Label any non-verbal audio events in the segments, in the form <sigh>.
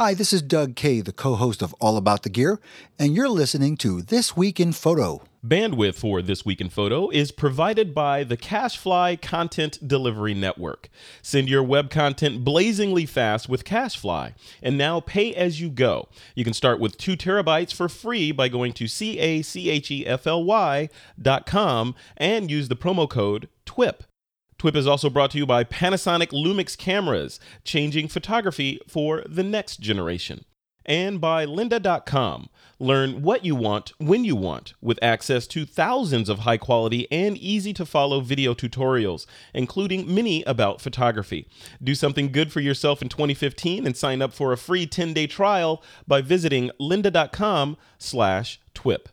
Hi, this is Doug Kay, the co host of All About the Gear, and you're listening to This Week in Photo. Bandwidth for This Week in Photo is provided by the CacheFly Content Delivery Network. Send your web content blazingly fast with CacheFly, and now pay as you go. You can start with two terabytes for free by going to cachefly.com and use the promo code TWIP. TWIP is also brought to you by Panasonic Lumix cameras, changing photography for the next generation. And by lynda.com. Learn what you want when you want with access to thousands of high quality and easy to follow video tutorials, including many about photography. Do something good for yourself in 2015 and sign up for a free 10-day trial by visiting lynda.com/twip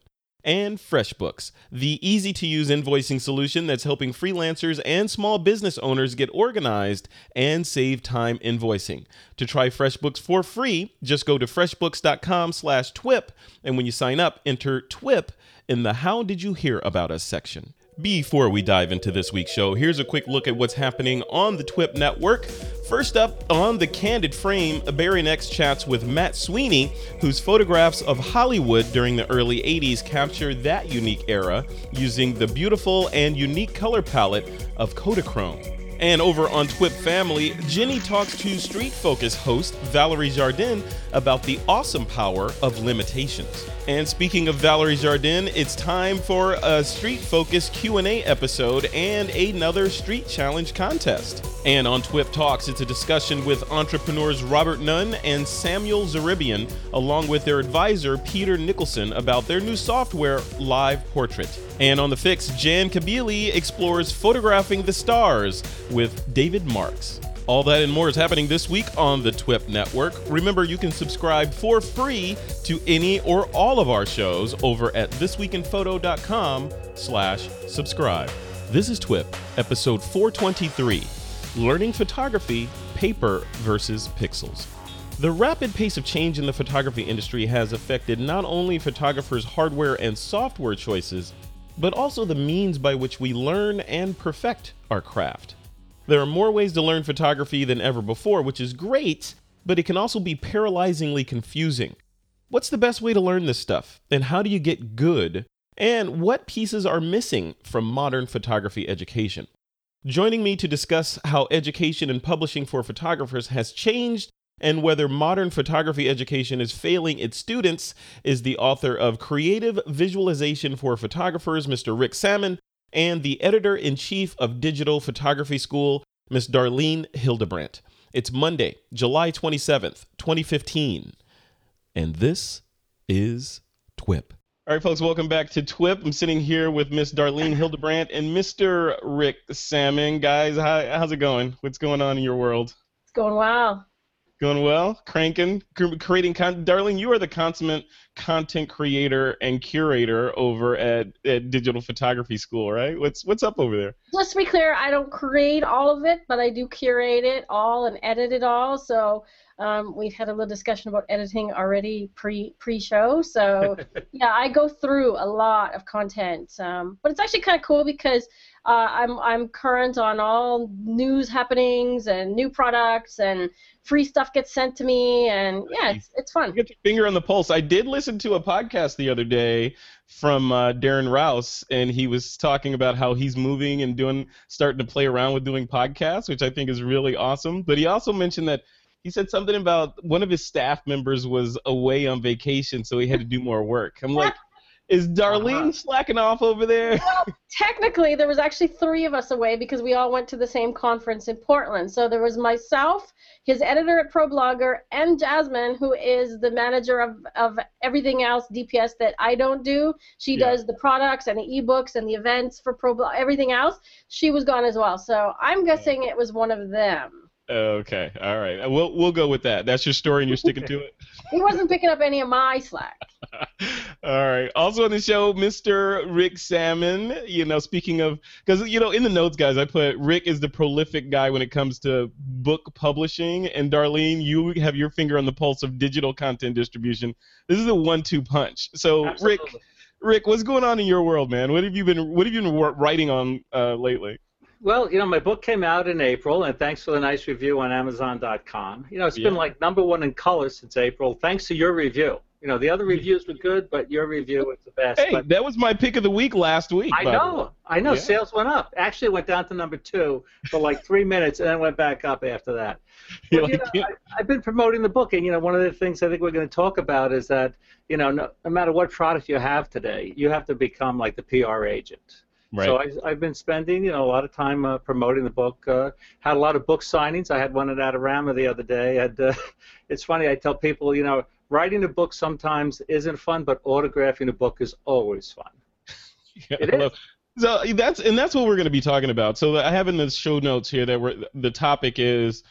and FreshBooks, the easy to use invoicing solution that's helping freelancers and small business owners get organized and save time invoicing. To try FreshBooks for free, just go to freshbooks.com/twip and when you sign up, enter TWIP in the how did you hear about us section. Before we dive into this week's show, here's a quick look at what's happening on the TWIP network. First up on the Candid Frame, Ibarionex chats with Matt Sweeney, whose photographs of Hollywood during the early 80s capture that unique era using the beautiful and unique color palette of Kodachrome. And over on TWIP Family, Jenny talks to Street Focus host Valerie Jardin about the awesome power of limitations. And speaking of Valerie Jardin, it's time for a street focused Q&A episode and another Street Challenge contest. And on TWIP Talks, it's a discussion with entrepreneurs Robert Nunn and Samuel Zaribian, along with their advisor Peter Nicholson, about their new software, Live Portrait. And on the fix, Jan Kabili explores photographing the stars with David Marks. All that and more is happening this week on the TWIP network. Remember, you can subscribe for free to any or all of our shows over at thisweekinphoto.com slash subscribe. This is TWIP, episode 423, Learning Photography, Paper versus Pixels. The rapid pace of change in the photography industry has affected not only photographers' hardware and software choices, but also the means by which we learn and perfect our craft. There are more ways to learn photography than ever before, which is great, but it can also be paralyzingly confusing. What's the best way to learn this stuff? And how do you get good? And what pieces are missing from modern photography education? Joining me to discuss how education and publishing for photographers has changed and whether modern photography education is failing its students is the author of Creative Visualization for Photographers, Mr. Rick Sammon, and the editor in chief of Digital Photography School, Miss Darlene Hildebrandt. It's Monday, July 27th, 2015, and this is TWIP. All right, folks, welcome back to TWIP. I'm sitting here with Miss Darlene Hildebrandt and Mr. Rick Sammon. Guys, how, how's it going? What's going on in your world? It's going well. Going well, cranking, creating content. Darlene, you are the consummate content creator and curator over at, at Digital Photography School, right? What's what's up over there? Just to be clear, I don't create all of it, but I do curate it all and edit it all. So um, we've had a little discussion about editing already pre pre show. So <laughs> yeah, I go through a lot of content, um, but it's actually kind of cool because uh, I'm I'm current on all news happenings and new products and free stuff gets sent to me and yeah, it's it's fun. You get your finger on the pulse. I did listen to a podcast the other day from uh, Darren Rowse, and he was talking about how he's moving and doing starting to play around with doing podcasts, which I think is really awesome. But he also mentioned that he said something about one of his staff members was away on vacation, so he had to do more work. I'm like, is Darlene uh-huh. slacking off over there? Well, technically, there was actually three of us away because we all went to the same conference in Portland. So there was myself, his editor at ProBlogger, and Jasmine, who is the manager of, of everything else DPS that I don't do. She yeah. does the products and the ebooks and the events for ProBlogger, everything else. She was gone as well. So I'm guessing it was one of them. Okay, all right. We'll we'll go with that. That's your story, and you're sticking to it. <laughs> he wasn't picking up any of my slack. <laughs> all right. Also on the show, Mr. Rick Sammon. You know, speaking of, because you know, in the notes, guys, I put Rick is the prolific guy when it comes to book publishing, and Darlene, you have your finger on the pulse of digital content distribution. This is a one-two punch. So, Absolutely. Rick, Rick, what's going on in your world, man? What have you been What have you been writing on uh, lately? Well, you know, my book came out in April, and thanks for the nice review on Amazon.com. You know, it's Yeah. been like number one in color since April, thanks to your review. You know, the other mm-hmm. reviews were good, but your review was the best. Hey, But that was my pick of the week last week. I by the way. know, I know. Yeah. Sales went up. Actually, it went down to number two for like three <laughs> minutes, and then went back up after that. <laughs> You're you know, I, I've been promoting the book, and you know, one of the things I think we're going to talk about is that you know, no, no matter what product you have today, you have to become like the PR agent. Right. So I, I've been spending, you know, a lot of time uh, promoting the book. Uh, had a lot of book signings. I had one at Adorama the other day. And, uh, <laughs> it's funny. I tell people, you know, writing a book sometimes isn't fun, but autographing a book is always fun. <laughs> Yeah, It I love- So that's and that's what we're going to be talking about. So I have in the show notes here that we're, the topic is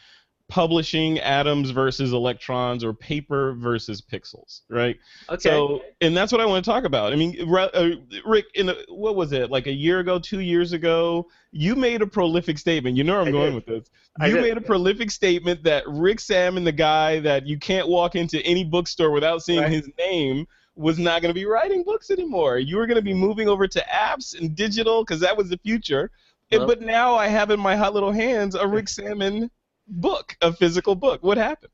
publishing atoms versus electrons or paper versus pixels, right? Okay. So and that's what I want to talk about. I mean, uh, Rick, in a, what was it like a year ago, two years ago? You made a prolific statement. You know where I'm I going did. with this. I You did. made a prolific statement that Rick Sammon, the guy that you can't walk into any bookstore without seeing Right. his name, was not going to be writing books anymore. You were going to be moving over to apps and digital because that was the future. Well- but now I have in my hot little hands a Rick Sammon book, a physical book. What happened?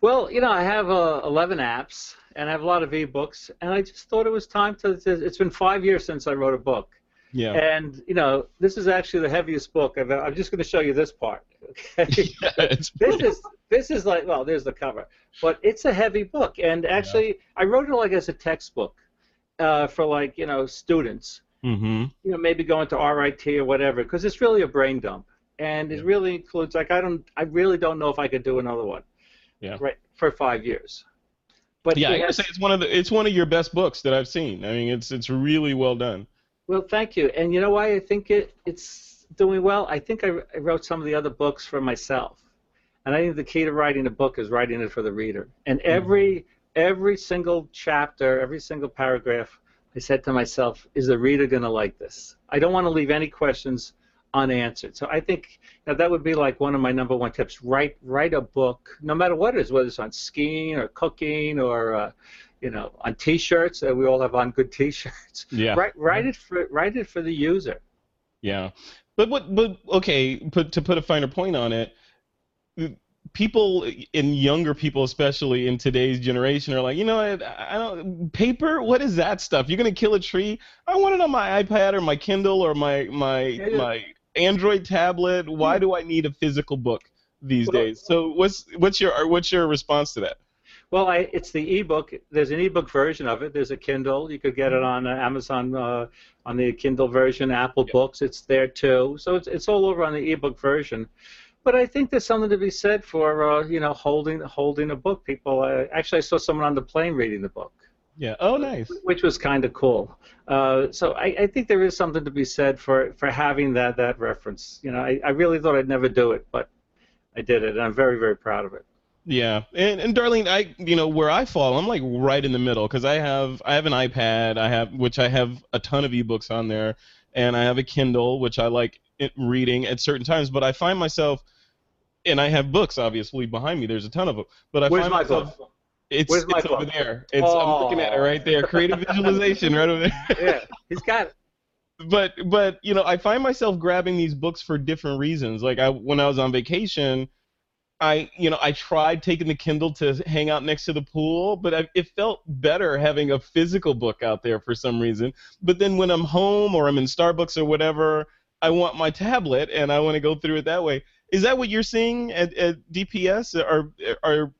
Well, you know, I have uh, 11 apps and I have a lot of ebooks, and I just thought it was time to. it's been five years since I wrote a book. Yeah. And, you know, this is actually the heaviest book. I've, I'm just going to show you this part. <laughs> Okay? <laughs> yeah this is this is like well there's the cover but it's a heavy book and actually i wrote it like as a textbook uh, for like you know students mm-hmm. you know maybe going to rit or whatever because it's really a brain dump and it Yeah. really includes like i don't i really don't know if i could do another one Yeah. right for five years but Yeah, I gotta say it's one of the it's one of your best books that I've seen. I mean, it's it's really well done. Well, thank you. And you know why I think it it's doing well? I think I, I wrote some of the other books for myself, and I think the key to writing a book is writing it for the reader. And mm-hmm. every every single chapter, every single paragraph, I said to myself, is the reader going to like this? I don't want to leave any questions unanswered. So I think that would be like one of my number one tips. Write write a book, no matter what it is, whether it's on skiing or cooking or uh, you know on T-shirts. Uh, we all have on good <laughs> T-shirts. Yeah. Write write it for write it for the user. Yeah, but what? But okay, put to put a finer point on it, people and younger people, especially in today's generation, are like, you know, what, I don't paper. What is that stuff? You're gonna kill a tree? I want it on my iPad or my Kindle or my my Yeah. my Android tablet. Why do I need a physical book these Well- days? So what's what's your what's your response to that? Well, I, it's the ebook. There's an ebook version of it. There's a Kindle. You could get it on uh, Amazon uh, on the Kindle version. Apple Yeah. Books, it's there too. So it's it's all over on the ebook version. But I think there's something to be said for uh, you know holding holding a book. People uh, actually I saw someone on the plane reading the book. Yeah. Oh, nice. which was kind of cool. Uh, so I, I think there is something to be said for, for having that that reference. You know, I, I really thought I'd never do it, but I did it, and I'm very very proud of it. Yeah, and and Darlene, I you know where I fall, I'm like right in the middle because I have I have an iPad, I have which I have a ton of ebooks on there, and I have a Kindle which I like reading at certain times, but I find myself, and I have books obviously behind me. There's a ton of them, but I Where's find my myself. book? It's, Where's my it's over there. It's I'm looking at it Oh. right there. Creative <laughs> visualization right over there. Yeah, he's got it. but but you know I find myself grabbing these books for different reasons. Like I when I was on vacation, I you know I tried taking the Kindle to hang out next to the pool, but I, it felt better having a physical book out there for some reason. But then when I'm home or I'm in Starbucks or whatever, I want my tablet and I want to go through it that way. Is that what you're seeing at, at DPS or or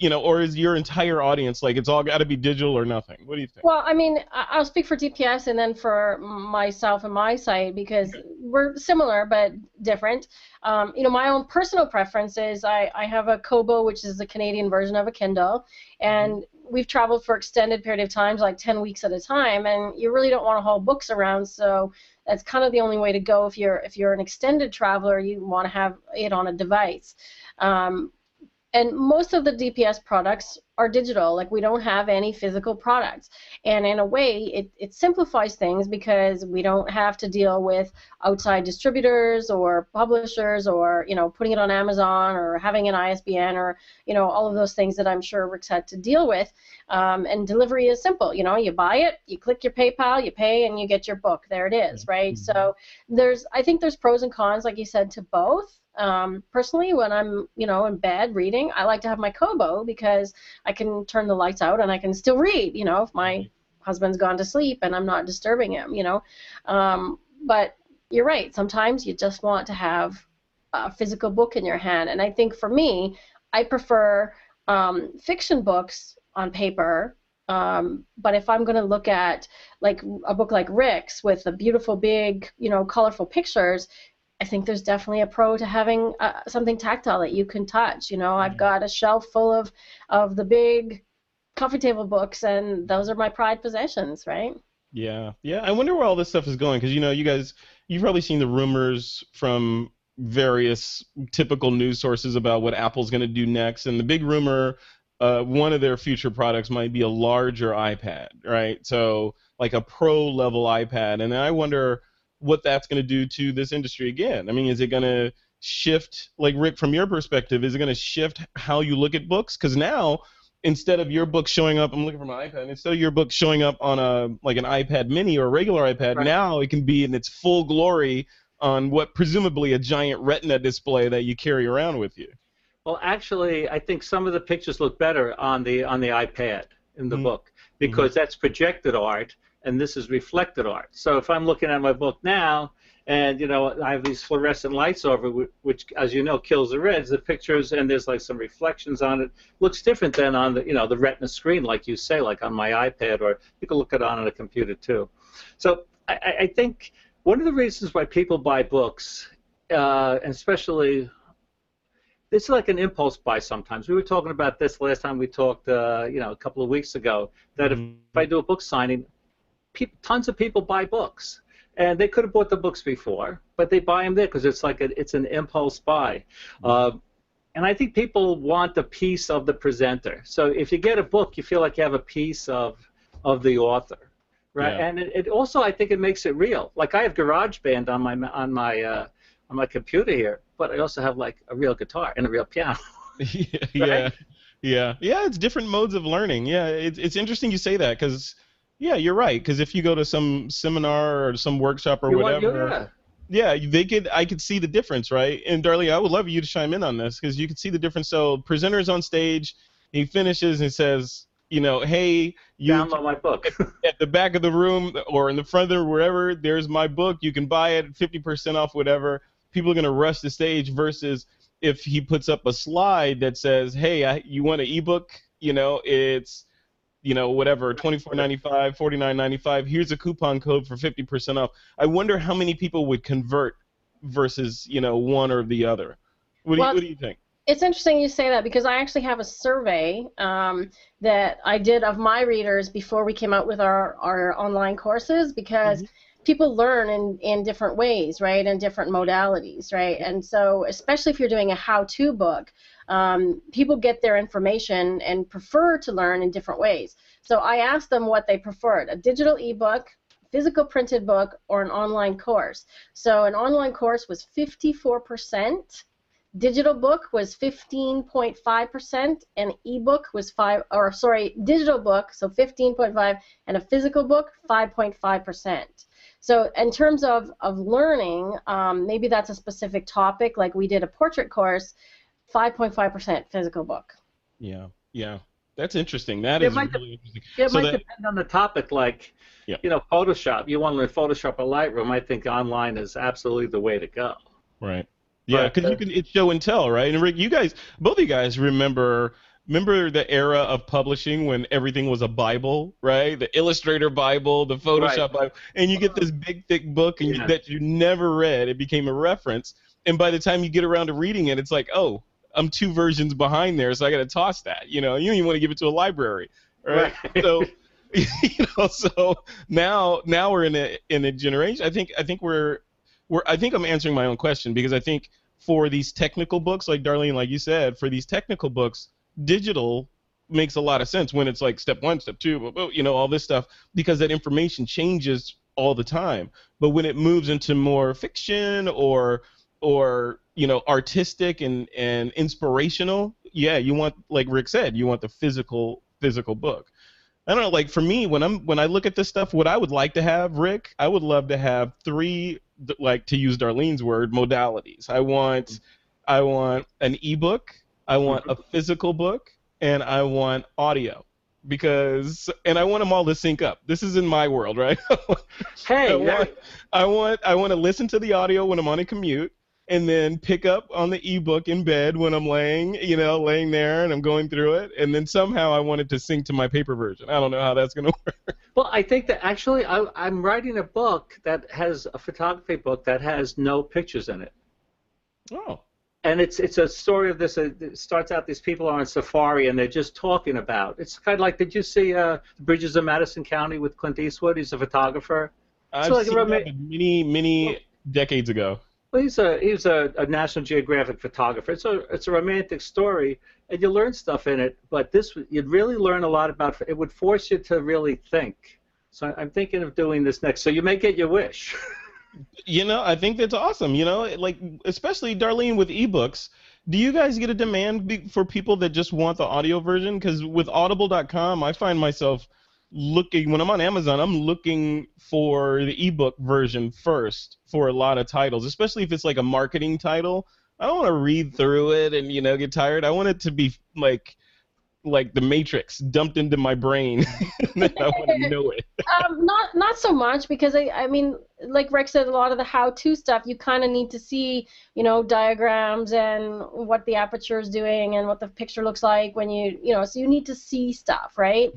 you know or is your entire audience like it's all got to be digital or nothing? What do you think? Well, I mean, I'll speak for DPS and then for myself and my site because we're similar but different. Um, you know, my own personal preference is I, I have a Kobo, which is the Canadian version of a Kindle, and we've traveled for extended period of times, like 10 weeks at a time, and you really don't want to haul books around, so that's kind of the only way to go if you're if you're an extended traveler. You want to have it on a device. Um, and most of the DPS products are digital. Like we don't have any physical products. And in a way, it, it simplifies things because we don't have to deal with outside distributors or publishers or, you know, putting it on Amazon or having an ISBN or, you know, all of those things that I'm sure Rick's had to deal with. Um, and delivery is simple. You know, you buy it, you click your PayPal, you pay, and you get your book. There it is, right? Mm-hmm. So there's, I think there's pros and cons, like you said, to both. Um, personally, when I'm, you know, in bed reading, I like to have my Kobo because I can turn the lights out and I can still read. You know, if my mm-hmm. husband's gone to sleep and I'm not disturbing him. You know, um, but you're right. Sometimes you just want to have a physical book in your hand, and I think for me, I prefer um, fiction books on paper um, but if I'm going to look at like a book like Rick's with the beautiful, big, you know, colorful pictures, I think there's definitely a pro to having uh, something tactile that you can touch. You know, I've got a shelf full of of the big coffee table books, and those are my pride possessions, right? Yeah, yeah. I wonder where all this stuff is going because you know, you guys, you've probably seen the rumors from various typical news sources about what Apple's going to do next, and the big rumor. Uh, one of their future products might be a larger iPad, right? So like a pro level iPad, and I wonder what that's going to do to this industry again. I mean, is it going to shift, like Rick, from your perspective, is it going to shift how you look at books? Because now, instead of your book showing up, I'm looking for my iPad. Instead of your book showing up on a like an iPad Mini or a regular iPad, right. now it can be in its full glory on what presumably a giant Retina display that you carry around with you. Well, actually, I think some of the pictures look better on the on the iPad in the mm-hmm. book because mm-hmm. that's projected art and this is reflected art. So if I'm looking at my book now, and you know I have these fluorescent lights over, which, as you know, kills the reds. The pictures and there's like some reflections on it. Looks different than on the you know the Retina screen, like you say, like on my iPad, or you can look at it on a computer too. So I, I think one of the reasons why people buy books, uh, and especially it's like an impulse buy sometimes. We were talking about this last time we talked, uh, you know, a couple of weeks ago. That mm-hmm. if I do a book signing, tons of people buy books, and they could have bought the books before, but they buy them there because it's like a, it's an impulse buy. Mm-hmm. Uh, and I think people want a piece of the presenter. So if you get a book, you feel like you have a piece of of the author, right? Yeah. And it, it, also, I think, it makes it real. Like I have GarageBand on my on my uh, on my computer here, but I also have like a real guitar and a real piano. <laughs> <laughs> yeah, right? yeah, yeah. It's different modes of learning. Yeah, it's it's interesting you say that because yeah, you're right. Because if you go to some seminar or some workshop or you whatever, want, yeah. yeah, they could. I could see the difference, right? And Darlene, I would love you to chime in on this because you could see the difference. So, presenter's on stage, he finishes and says, you know, hey, you download my book at the back of the room or in the front of the wherever. There's my book. You can buy it 50% off, whatever. People are gonna rush the stage versus if he puts up a slide that says, hey, I, you want an ebook? You know, it's you know, whatever, twenty four ninety five, forty nine ninety five. Here's a coupon code for fifty percent off. I wonder how many people would convert versus you know one or the other. What do, you, what do you think? It's interesting you say that because I actually have a survey um, that I did of my readers before we came out with our, our online courses because mm-hmm. people learn in, in different ways, right, and different modalities, right? And so, especially if you're doing a how to book, um, people get their information and prefer to learn in different ways. So I asked them what they preferred a digital ebook, physical printed book, or an online course. So an online course was 54%. Digital book was 15.5% and ebook was 5 or sorry, digital book so 15.5 and a physical book 5.5%. So in terms of, of learning, um, maybe that's a specific topic like we did a portrait course 5.5% physical book. Yeah, yeah. That's interesting. That it is might really interesting. It so might that, depend on the topic, like, yeah. you know, Photoshop. You want to learn Photoshop or Lightroom, I think online is absolutely the way to go. Right. Yeah, because you can it's show and tell, right? And Rick, you guys, both of you guys remember remember the era of publishing when everything was a Bible, right? The Illustrator Bible, the Photoshop right. Bible, and you get this big thick book and yeah. you, that you never read. It became a reference, and by the time you get around to reading it, it's like, oh, I'm two versions behind there, so I got to toss that. You know, you don't even want to give it to a library, right? right. So, <laughs> <laughs> you know, so now now we're in a in a generation. I think I think we're we're I think I'm answering my own question because I think for these technical books, like Darlene, like you said, for these technical books, digital makes a lot of sense when it's like step one, step two, you know, all this stuff, because that information changes all the time. But when it moves into more fiction or or you know artistic and and inspirational, yeah, you want like Rick said, you want the physical physical book. I don't know, like for me, when I'm when I look at this stuff, what I would like to have, Rick, I would love to have three, like to use Darlene's word, modalities. I want, I want an ebook, I want a physical book, and I want audio because and I want them all to sync up. This is in my world, right? <laughs> hey, I want, I want I want to listen to the audio when I'm on a commute and then pick up on the ebook in bed when I'm laying, you know, laying there and I'm going through it, and then somehow I wanted to sync to my paper version. I don't know how that's going <laughs> to work. Well, I think that actually I, I'm writing a book that has a photography book that has no pictures in it. Oh. And it's it's a story of this. Uh, it starts out these people are on safari and they're just talking about. It's kind of like did you see uh, Bridges of Madison County with Clint Eastwood? He's a photographer. I've So, like, seen that many many decades ago. Well, he's a he's a, a National Geographic photographer. It's a it's a romantic story, and you learn stuff in it. But this you'd really learn a lot about. It would force you to really think. So I'm thinking of doing this next. So you may get your wish. <laughs> You know, I think that's awesome. You know, like especially Darlene with ebooks. Do you guys get a demand for people that just want the audio version? Because with Audible.com, I find myself looking when I'm on Amazon, I'm looking for the ebook version first for a lot of titles, especially if it's like a marketing title. I don't want to read through it and you know get tired. I want it to be like like the Matrix dumped into my brain. <laughs> I want to <laughs> know it. um, not not so much because I I mean like Rex said a lot of the how-to stuff you kind of need to see you know diagrams and what the aperture is doing and what the picture looks like when you you know so you need to see stuff right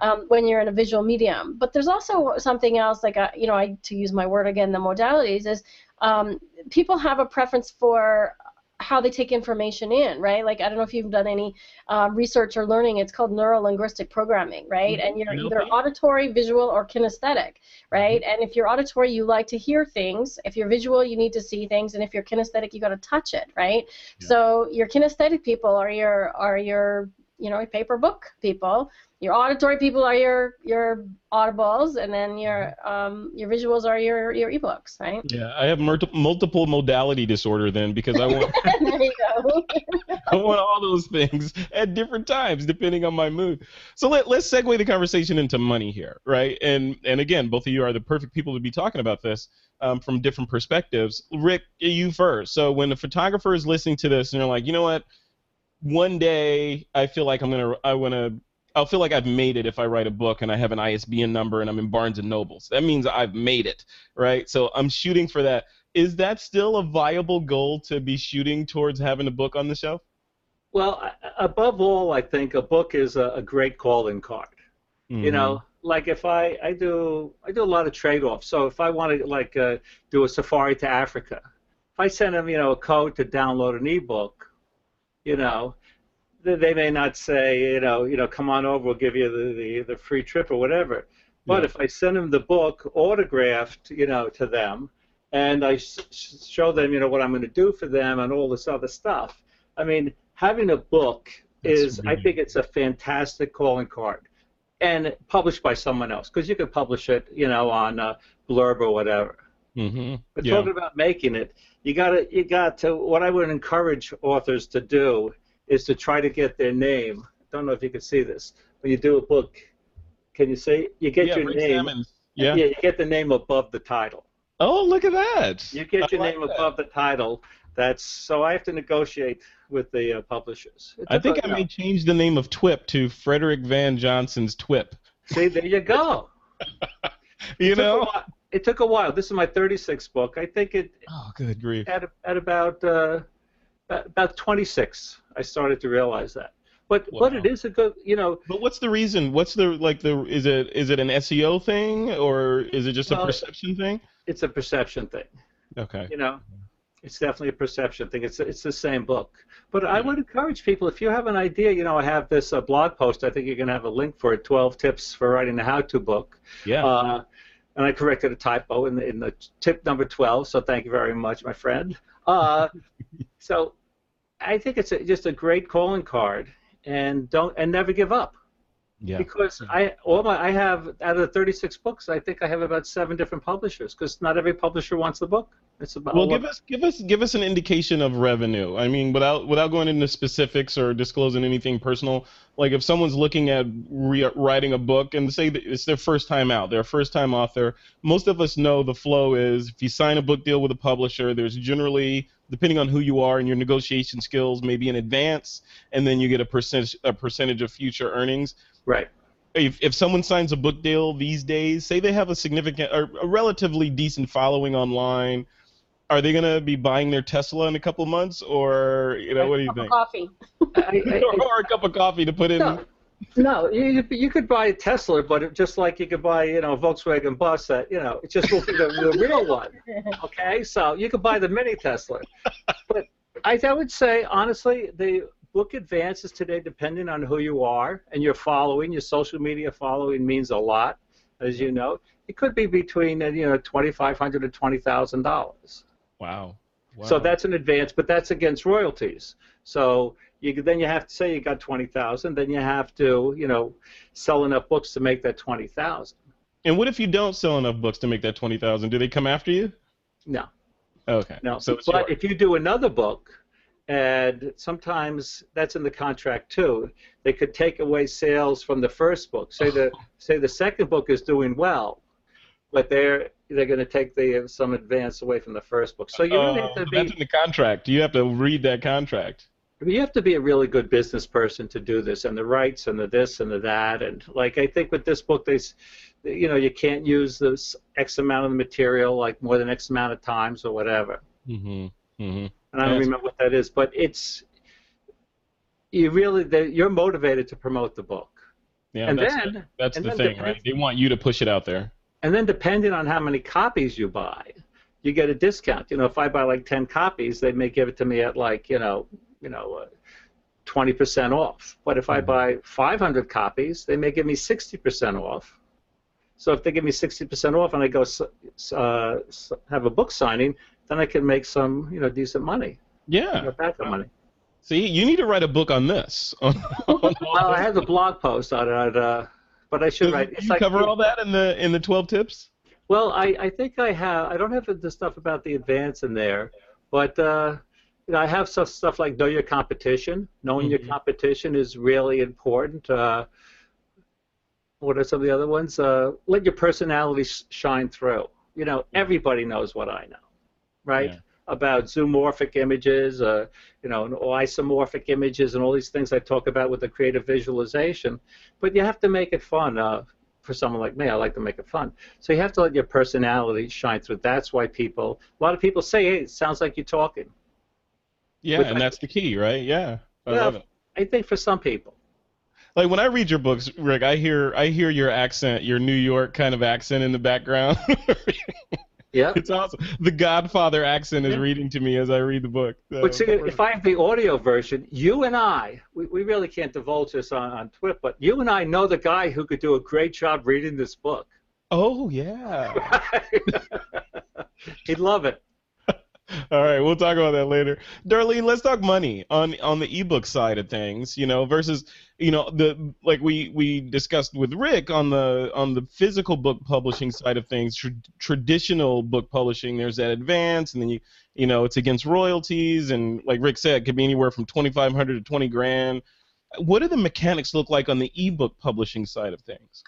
um, when you're in a visual medium but there's also something else like uh, you know I to use my word again the modalities is um, people have a preference for how they take information in, right? Like I don't know if you've done any um, research or learning. It's called neurolinguistic programming, right? And you're either auditory, visual, or kinesthetic, right? And if you're auditory, you like to hear things. If you're visual, you need to see things. And if you're kinesthetic, you got to touch it, right? So your kinesthetic people are your are your you know paper book people. Your auditory people are your your audibles, and then your um, your visuals are your your ebooks, right? Yeah, I have multi- multiple modality disorder then because I want <laughs> there you go. <laughs> I want all those things at different times depending on my mood. So let, let's segue the conversation into money here, right? And and again, both of you are the perfect people to be talking about this um, from different perspectives. Rick, you first. So when a photographer is listening to this and they're like, you know what, one day I feel like I'm gonna I wanna I'll feel like I've made it if I write a book and I have an ISBN number and I'm in Barnes and Nobles. That means I've made it, right? So I'm shooting for that. Is that still a viable goal to be shooting towards having a book on the shelf? Well, above all, I think a book is a, a great calling card. You know, like if I, I do I do a lot of trade offs. So if I want to like uh, do a safari to Africa, if I send them you know a code to download an ebook, you know, they, may not say you know you know come on over we'll give you the, the, the free trip or whatever. But Yeah. if I send them the book autographed you know to them, and I s- s- show them you know what I'm going to do for them and all this other stuff, I mean having a book That's is I think it's a fantastic calling card and published by someone else because you could publish it, you know, on uh, Blurb or whatever. Mm-hmm. But Yeah. talking about making it, you got to you got to. What I would encourage authors to do is to try to get their name. I Don't know if you can see this when you do a book. Can you see? You get yeah, your Rick name. Sammon's. Yeah. you get the name above the title. Oh, look at that. You get I your like name that. above the title. That's so I have to negotiate with the uh, publishers. It I took think I may change the name of TWIP to Frederick Van Johnson's TWIP. See, there you go. <laughs> You It know? while- it took a while. This is my 36th book. I think it Oh, good grief. at at about uh, about- about 26. I started to realize that. But but it is a good, you know. But what's the reason? What's the like the is it is it an SEO thing or is it just a perception thing? It's a perception thing. Okay. You know, it's definitely a perception thing. It's it's the same book. But I would encourage people if you have an idea. You know, I have this uh, blog post. I think you're gonna have a link for it. 12 tips for writing a how-to book. Yeah. Uh, and I corrected a typo in the, in the tip number 12. So thank you very much, my friend. Uh, <laughs> so I think it's a, just a great calling card, and don't and never give up. Yeah. Because I all my I have out of the 36 books, I think I have about seven different publishers because not every publisher wants the book. It's about Well, give us give us give us an indication of revenue. I mean, without without going into specifics or disclosing anything personal, like if someone's looking at re- writing a book and say it's their first time out, they're a first time author. Most of us know the flow is if you sign a book deal with a publisher, there's generally depending on who you are and your negotiation skills, maybe in advance, and then you get a percentage a percentage of future earnings. right. If, if someone signs a book deal these days, say they have a significant or a relatively decent following online, are they going to be buying their Tesla in a couple months, or you know, what do you Cup of think? Coffee. I, <laughs> I, or a cup of coffee to put in. No, no, you you could buy a Tesla, but it, just like you could buy you know a Volkswagen bus that you know it just will be the, the real one. Okay, so you could buy the mini Tesla, but I, I would say honestly the book advances today depending on who you are and your following. Your social media following means a lot, as you know. It could be between uh, you know twenty five hundred to twenty thousand dollars. Wow. wow. So that's an advance, but that's against royalties. So you then you have to say you got twenty thousand, then you have to you know sell enough books to make that twenty thousand. And what if you don't sell enough books to make that twenty thousand? Do they come after you? No, Okay. no. So but if you do another book, and sometimes that's in the contract too, they could take away sales from the first book. Say the <laughs> say the second book is doing well, but they're they're going to take the some advance away from the first book. So you really have Oh, to um, that's be in the contract. You have to read that contract. You have to be a really good business person to do this, and the rights and the this and the that, and like I think with this book, they, you know, you can't use this X amount of the material like more than X amount of times or whatever. Mm-hmm. Mm-hmm. And I don't Yes. remember what that is, but it's you really you're motivated to promote the book, Yeah. and that's then the, that's the then thing, depends- right? They want you to push it out there. and then depending on how many copies you buy, you get a discount. You know, if I buy like ten copies, they may give it to me at like you know, you know. Uh, 20% off. But if I Mhm. buy 500 copies, they may give me 60% off. So if they give me 60% off and I go uh, have a book signing, then I can make some, you know, decent money. Yeah. Get back the money. See, you need to write a book on this. <laughs> On, on all Well, I have the blog post on it, uh, but I should write. It's you like cover all that in the in the twelve tips. Well, I, I think I have. I don't have the stuff about the advance in there, but uh, I have some stuff like know your competition. Knowing your Mhm. competition is really important. Uh, what are some of the other ones? Uh, let your personality sh- shine through. You know, everybody knows what I know, right? Yeah. About zoomorphic images, uh, you know, and isomorphic images, and all these things I talk about with the creative visualization. But you have to make it fun. Uh, for someone like me, I like to make it fun. So you have to let your personality shine through. That's why people, a lot of people say, "Hey, it sounds like you're talking." Yeah, With and that's the key, right? Yeah. I love it. I think for some people. Like when I read your books, Rick, I hear I hear your accent, your New York kind of accent in the background. <laughs> Yeah. it's awesome. The Godfather accent is Yeah. reading to me as I read the book. So, But see, if I have the audio version, you and I, we, we really can't divulge this on, on Twitter, but you and I know the guy who could do a great job reading this book. oh yeah. <laughs> He'd love it. All right, we'll talk about that later. Darlene, let's talk money on on the ebook side of things, you know, versus you know the like we we discussed with Rick on the on the physical book publishing side of things, tr- traditional book publishing. There's that advance, and then you you know it's against royalties, and like Rick said, it could be anywhere from twenty five hundred to twenty grand. What do the mechanics look like on the ebook publishing side of things?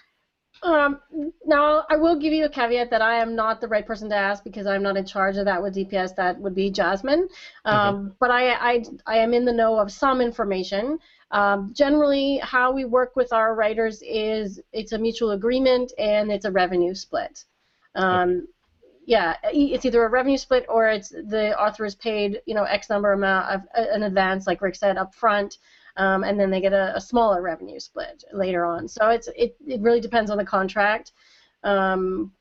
Um, now, I will give you a caveat that I am not the right person to ask because I'm not in charge of that with DPS. That would be Jasmine. Um, But I, I, I am in the know of some information. Um, generally, how we work with our writers is it's a mutual agreement and it's a revenue split. Um, Yeah, e- it's either a revenue split or it's the author is paid, you know, X number amount of an advance, like Rick said, up front, um, and then they get a, a smaller revenue split later on. So it's it, it really depends on the contract. Um,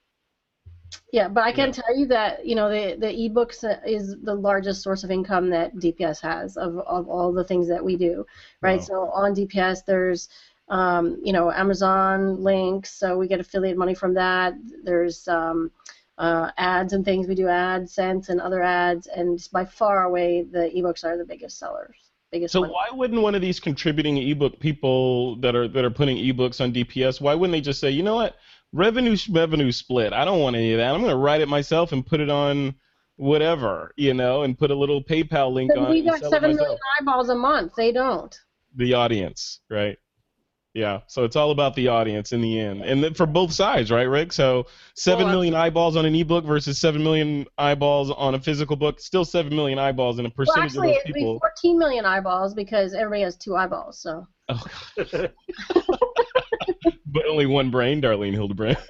yeah, but I can Yeah. tell you that you know the the ebooks is the largest source of income that DPS has of, of all the things that we do, right? Wow. So on DPS there's um, you know, Amazon links, so we get affiliate money from that. There's um, uh, ads and things. We do AdSense and other ads, and by far away the ebooks are the biggest sellers. So money. why wouldn't one of these contributing ebook people that are that are putting ebooks on DPS? Why wouldn't they just say, you know what, revenue revenue split? I don't want any of that. I'm going to write it myself and put it on whatever, you know, and put a little PayPal link on. we got seven eyeballs a month. They don't. the audience, right? Yeah, so it's all about the audience in the end, and then for both sides, right, Rick? So seven Well, million eyeballs on an ebook versus seven million eyeballs on a physical book, still seven million eyeballs, and a percentage Well, percentage actually, of it'd be people. 14 million eyeballs because everybody has two eyeballs. So Oh, <laughs> but only one brain, Darlene Hildebrandt. <laughs>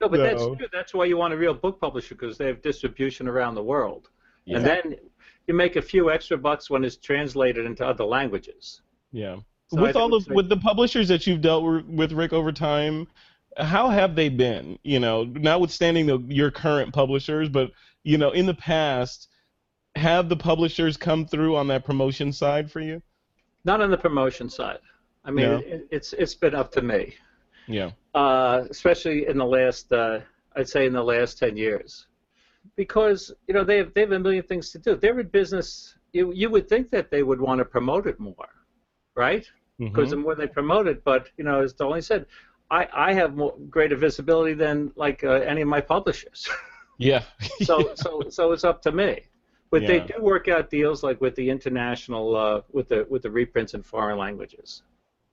No, but that's true. That's why you want a real book publisher because they have distribution around the world. Yeah. And then you make a few extra bucks when it's translated into other languages. Yeah. So with all the it's with the publishers that you've dealt with, Rick, over time, how have they been? You know, notwithstanding the, your current publishers, but you know, in the past, have the publishers come through on that promotion side for you? Not on the promotion side. I mean, No. it, it's it's been up to me, Yeah. uh, especially in the last, uh, I'd say, in the last ten years, because you know they have they have a million things to do. They're in business. You you would think that they would want to promote it more, right? because Mhm. the more they promote it. But you know, as Dolly said, I, I have more, greater visibility than like uh, any of my publishers. <laughs> Yeah. so <laughs> so so it's up to me. But they do work out deals like with the international uh, with the with the reprints in foreign languages.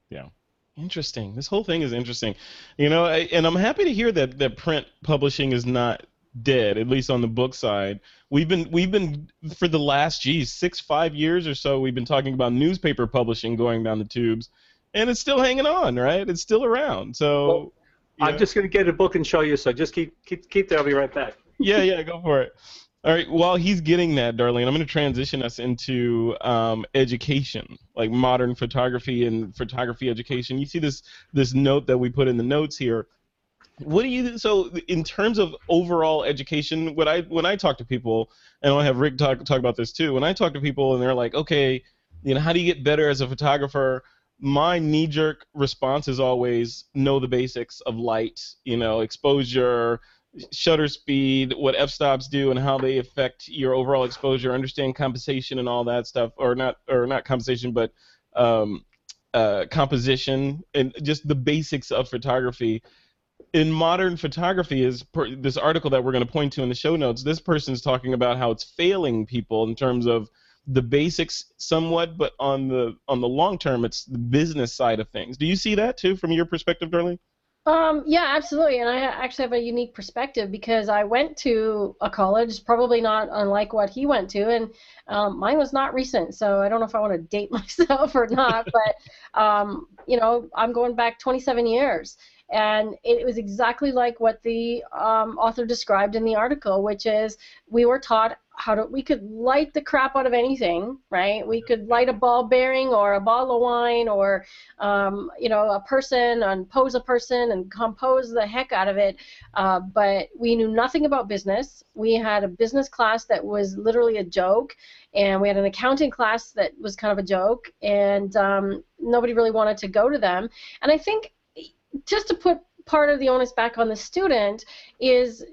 Yeah. Interesting. This whole thing is interesting. You know, I, and I'm happy to hear that that print publishing is not dead, at least on the book side. We've been we've been for the last geez six five years or so. We've been talking about newspaper publishing going down the tubes, and it's still hanging on, right? It's still around. So. Well. I'm just going to get a book and show you. So just keep keep keep there. I'll be right back. <laughs> yeah, yeah, go for it. All right, while he's getting that, Darlene, I'm going to transition us into um, education, like modern photography and photography education. You see this this note that we put in the notes here. What do you so in terms of overall education? When I when I talk to people, and I'll have Rick talk talk about this too. When I talk to people and they're like, okay, you know, how do you get better as a photographer? My knee jerk response is always know the basics of light, you know, exposure, shutter speed, what f-stops do, and how they affect your overall exposure. Understand compensation and all that stuff, or not, or not compensation, but um, uh, composition and just the basics of photography. In modern photography, is per, this article that we're going to point to in the show notes. This person's talking about how it's failing people in terms of the basics somewhat, but on the on the long term, it's the business side of things. Do you see that too, from your perspective, Darlene? Um, yeah, absolutely. And I actually have a unique perspective because I went to a college, probably not unlike what he went to, and um, mine was not recent. So I don't know if I want to date <laughs> myself or not, <laughs> but um, you know, I'm going back 27 years. And it was exactly like what the um, author described in the article, which is we were taught how to we could light the crap out of anything, right? We could light a ball bearing or a bottle of wine or um, you know a person and pose a person and compose the heck out of it. Uh, but we knew nothing about business. We had a business class that was literally a joke, and we had an accounting class that was kind of a joke, and um, nobody really wanted to go to them. And I think just to put part of the onus back on the student is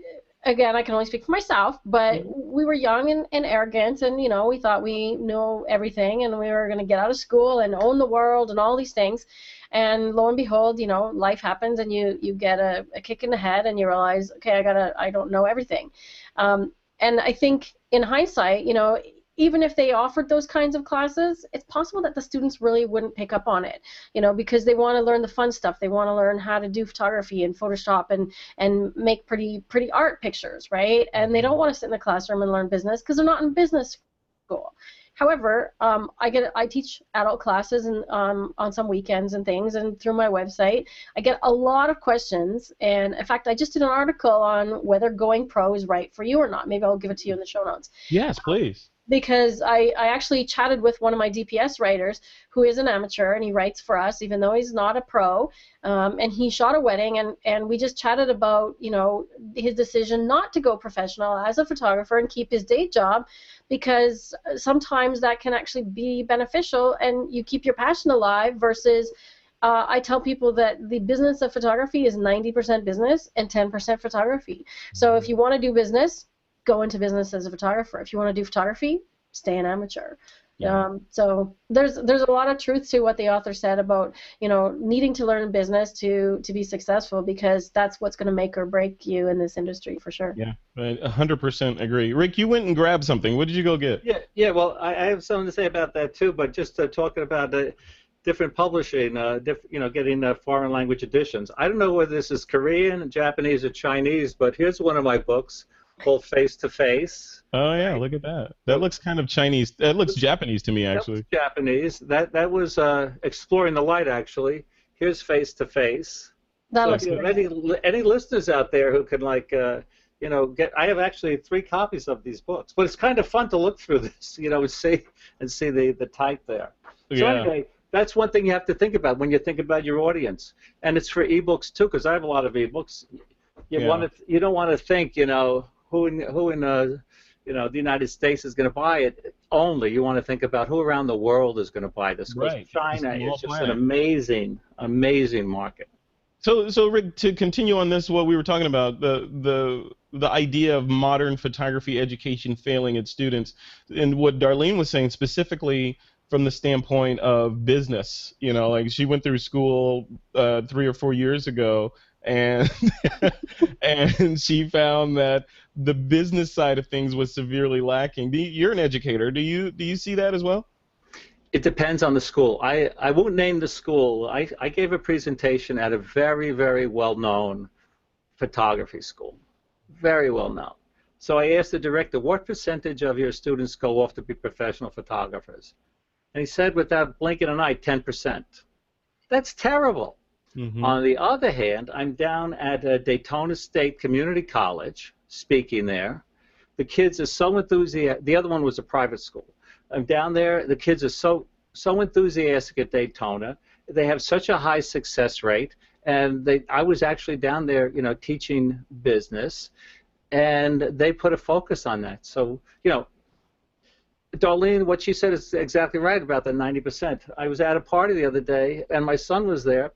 again i can only speak for myself but we were young and, and arrogant and you know we thought we knew everything and we were going to get out of school and own the world and all these things. And lo and behold you know life happens and you you get a, a kick in the head and you realize okay i gotta i don't know everything. Um, and i think in hindsight you know even if they offered those kinds of classes, it's possible that the students really wouldn't pick up on it, you know, because they want to learn the fun stuff. They want to learn how to do photography and Photoshop and and make pretty pretty art pictures, right? And they don't want to sit in the classroom and learn business because they're not in business school. However, um, I get I teach adult classes and um, on some weekends and things, and through my website, I get a lot of questions. And in fact, I just did an article on whether going pro is right for you or not. Maybe I'll give it to you in the show notes Yes, please. Because I, I actually chatted with one of my DPS writers who is an amateur and he writes for us even though he's not a pro um, and he shot a wedding and, and we just chatted about you know his decision not to go professional as a photographer and keep his day job because sometimes that can actually be beneficial and you keep your passion alive versus uh, I tell people that the business of photography is 90% business and 10% photography. So if you want to do business, go into business as a photographer. If you want to do photography, stay an amateur. Yeah. Um, so there's there's a lot of truth to what the author said about you know needing to learn business to to be successful because that's what's going to make or break you in this industry for sure. Yeah, I 100% agree. Rick, you went and grabbed something. What did you go get? Yeah, yeah. Well, I, I have something to say about that too, but just uh, talking about the different publishing, uh, diff, you know, getting uh, foreign language editions. I don't know whether this is Korean, Japanese, or Chinese, but here's one of my books called Face to Face. Oh yeah, look at that. That looks kind of Chinese. That looks Japanese to me actually. Japanese. That that was uh, exploring the light actually. Here's Face to Face. That so looks you know, any any listeners out there who can like uh, you know get I have actually three copies of these books, but it's kind of fun to look through <laughs> this, you know, and see and see the the type there. So yeah. anyway, that's one thing you have to think about when you think about your audience, and it's for ebooks too, because I have a lot of ebooks. You yeah. want to you don't want to think you know who in who in uh, you know the United States is going to buy it only. You want to think about who around the world is going to buy this. Right. China is just an amazing, amazing market. So, so Rick, to continue on this, what we were talking about, the the the idea of modern photography education failing its students, and what Darlene was saying specifically from the standpoint of business. You know, like she went through school uh, three or four years ago, and <laughs> and she found that the business side of things was severely lacking. You, are an educator. Do you do you see that as well? It depends on the school. I, I won't name the school. I, I gave a presentation at a very, very well known photography school. Very well known. So I asked the director, what percentage of your students go off to be professional photographers? And he said, without blinking an eye, 10%. That's terrible. Mm-hmm. On the other hand, I'm down at Daytona State Community College speaking there. The kids are so enthusiastic. The other one was a private school. I'm down there. The kids are so so enthusiastic at Daytona. They have such a high success rate, and they. I was actually down there, you know, teaching business, and they put a focus on that. So you know, Darlene, what she said is exactly right about the 90%. I was at a party the other day, and my son was there,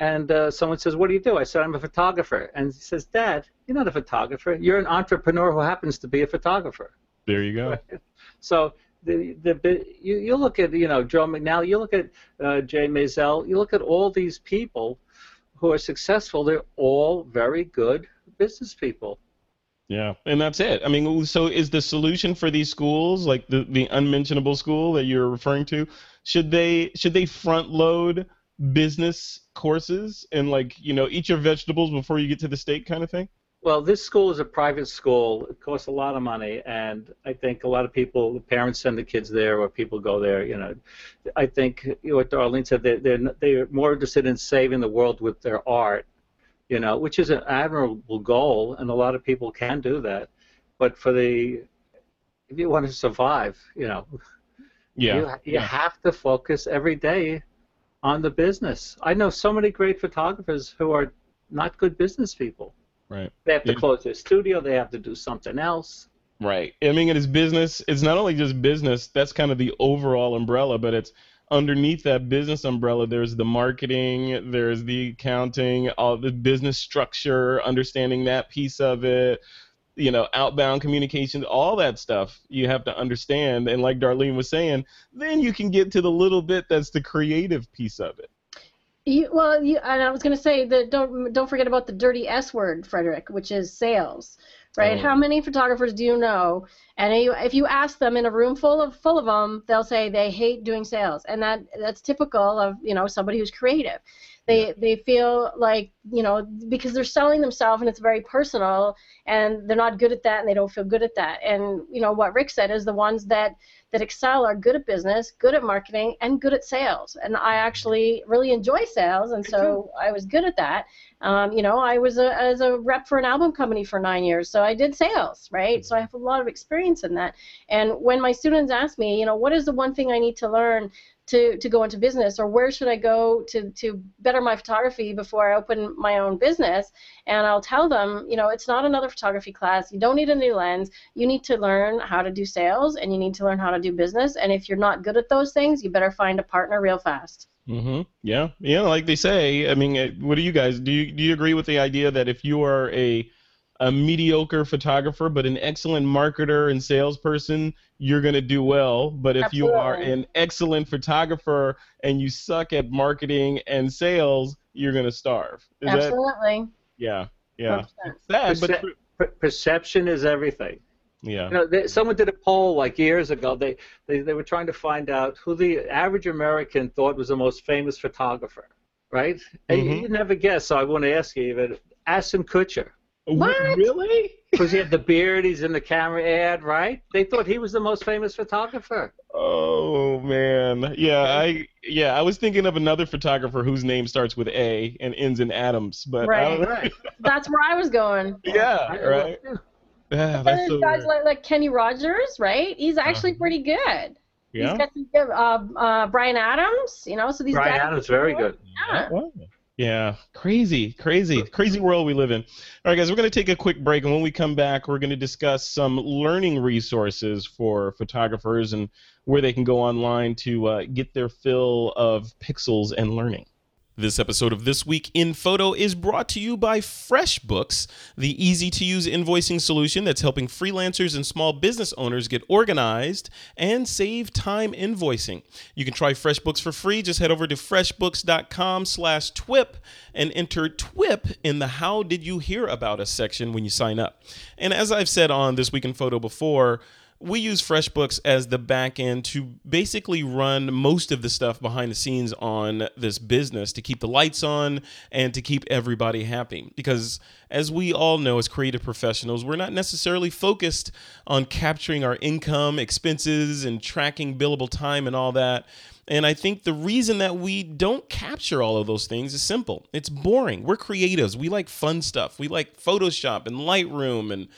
and uh, someone says, "What do you do?" I said, "I'm a photographer." And he says, "Dad, you're not a photographer. You're an entrepreneur who happens to be a photographer." There you go. <laughs> so the the you, you look at you know Joe McNally, you look at uh, Jay Maisel, you look at all these people who are successful. They're all very good business people. Yeah, and that's it. I mean, so is the solution for these schools, like the the unmentionable school that you're referring to, should they should they front load business courses and like you know eat your vegetables before you get to the state kind of thing? Well, this school is a private school. It costs a lot of money, and I think a lot of people, the parents send the kids there, or people go there. You know, I think you know, what Darlene said. They're, they're they're more interested in saving the world with their art, you know, which is an admirable goal, and a lot of people can do that. But for the if you want to survive, you know, yeah, you, you yeah. have to focus every day on the business. I know so many great photographers who are not good business people. Right. They have to close their studio. They have to do something else. Right. I mean, it is business. It's not only just business. That's kind of the overall umbrella, but it's underneath that business umbrella. There's the marketing. There's the accounting. All the business structure. Understanding that piece of it you know, outbound communications, all that stuff you have to understand. And like Darlene was saying, then you can get to the little bit that's the creative piece of it. You, well, you, and I was going to say that don't don't forget about the dirty S word, Frederick, which is sales, right? Oh. How many photographers do you know? And if you ask them in a room full of full of them, they'll say they hate doing sales, and that that's typical of you know somebody who's creative. They they feel like you know because they're selling themselves and it's very personal and they're not good at that and they don't feel good at that. And you know what Rick said is the ones that that excel are good at business, good at marketing, and good at sales. And I actually really enjoy sales, and so I was good at that. Um, you know, I was a, as a rep for an album company for nine years, so I did sales, right? So I have a lot of experience in that. And when my students ask me, you know, what is the one thing I need to learn to, to go into business or where should I go to, to better my photography before I open my own business and I'll tell them you know it's not another photography class you don't need a new lens you need to learn how to do sales and you need to learn how to do business and if you're not good at those things you better find a partner real fast mm-hmm. Yeah, yeah. Like they say. I mean, what do you guys do? You, do you agree with the idea that if you are a a mediocre photographer but an excellent marketer and salesperson, you're going to do well. But if Absolutely. you are an excellent photographer and you suck at marketing and sales, you're going to starve. Is that Absolutely. yeah, yeah. 100%. Sad, but Perce- true. per- perception is everything. yeah. You know, they, someone did a poll like years ago. They, they they were trying to find out who the average American thought was the most famous photographer, right? And you, Mhm. you never guess. So I want to ask you, even Ashton Kutcher, What? Really? because he had the beard, he's in the camera ad, right? They thought he was the most famous photographer. Oh man, yeah, I yeah, I was thinking of another photographer whose name starts with A and ends in Adams, but I Right. don't- Right. <laughs> That's where I was going. yeah, right. Yeah, And that's then so guys weird. like, like Kenny Rogers, right? He's actually Uh-huh. pretty good. Yeah. He's got some good, uh, uh, Bryan Adams, you know, so these Brian guys. Adams, very good. Yeah. Wow. Yeah, crazy, crazy, crazy world we live in. All right, guys, we're going to take a quick break, and when we come back, we're going to discuss some learning resources for photographers and where they can go online to uh, get their fill of pixels and learning. This episode of This Week in Photo is brought to you by FreshBooks, the easy to use invoicing solution that's helping freelancers and small business owners get organized and save time invoicing. You can try FreshBooks for free. Just head over to freshbooks.com slash TWIP and enter TWIP in the How Did You Hear About Us section when you sign up. And as I've said on This Week in Photo before, we use FreshBooks as the back end to basically run most of the stuff behind the scenes on this business to keep the lights on and to keep everybody happy. Because as we all know, as creative professionals, we're not necessarily focused on capturing our income, expenses, and tracking billable time and all that. And I think the reason that we don't capture all of those things is simple. It's boring. We're creatives. We like fun stuff. We like Photoshop and Lightroom and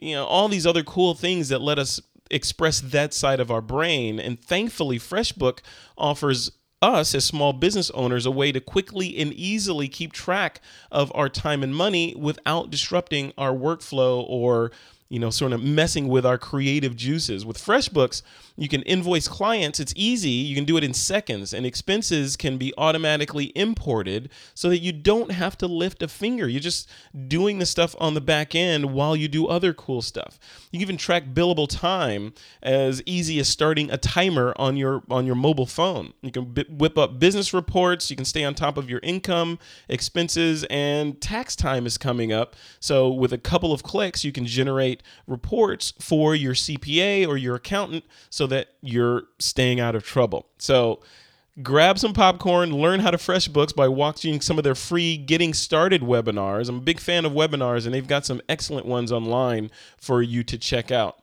you know all these other cool things that let us express that side of our brain. And thankfully freshbook offers us as small business owners a way to quickly and easily keep track of our time and money without disrupting our workflow or you know sort of messing with our creative juices. With freshbooks you can invoice clients. It's easy. You can do it in seconds and expenses can be automatically imported so that you don't have to lift a finger. You're just doing the stuff on the back end while you do other cool stuff. You can even track billable time as easy as starting a timer on your on your mobile phone. You can bi- whip up business reports. You can stay on top of your income expenses and tax time is coming up. So with a couple of clicks you can generate reports for your CPA or your accountant so that you're staying out of trouble so grab some popcorn, learn how to FreshBooks by watching some of their free Getting Started webinars. I'm a big fan of webinars, and they've got some excellent ones online for you to check out.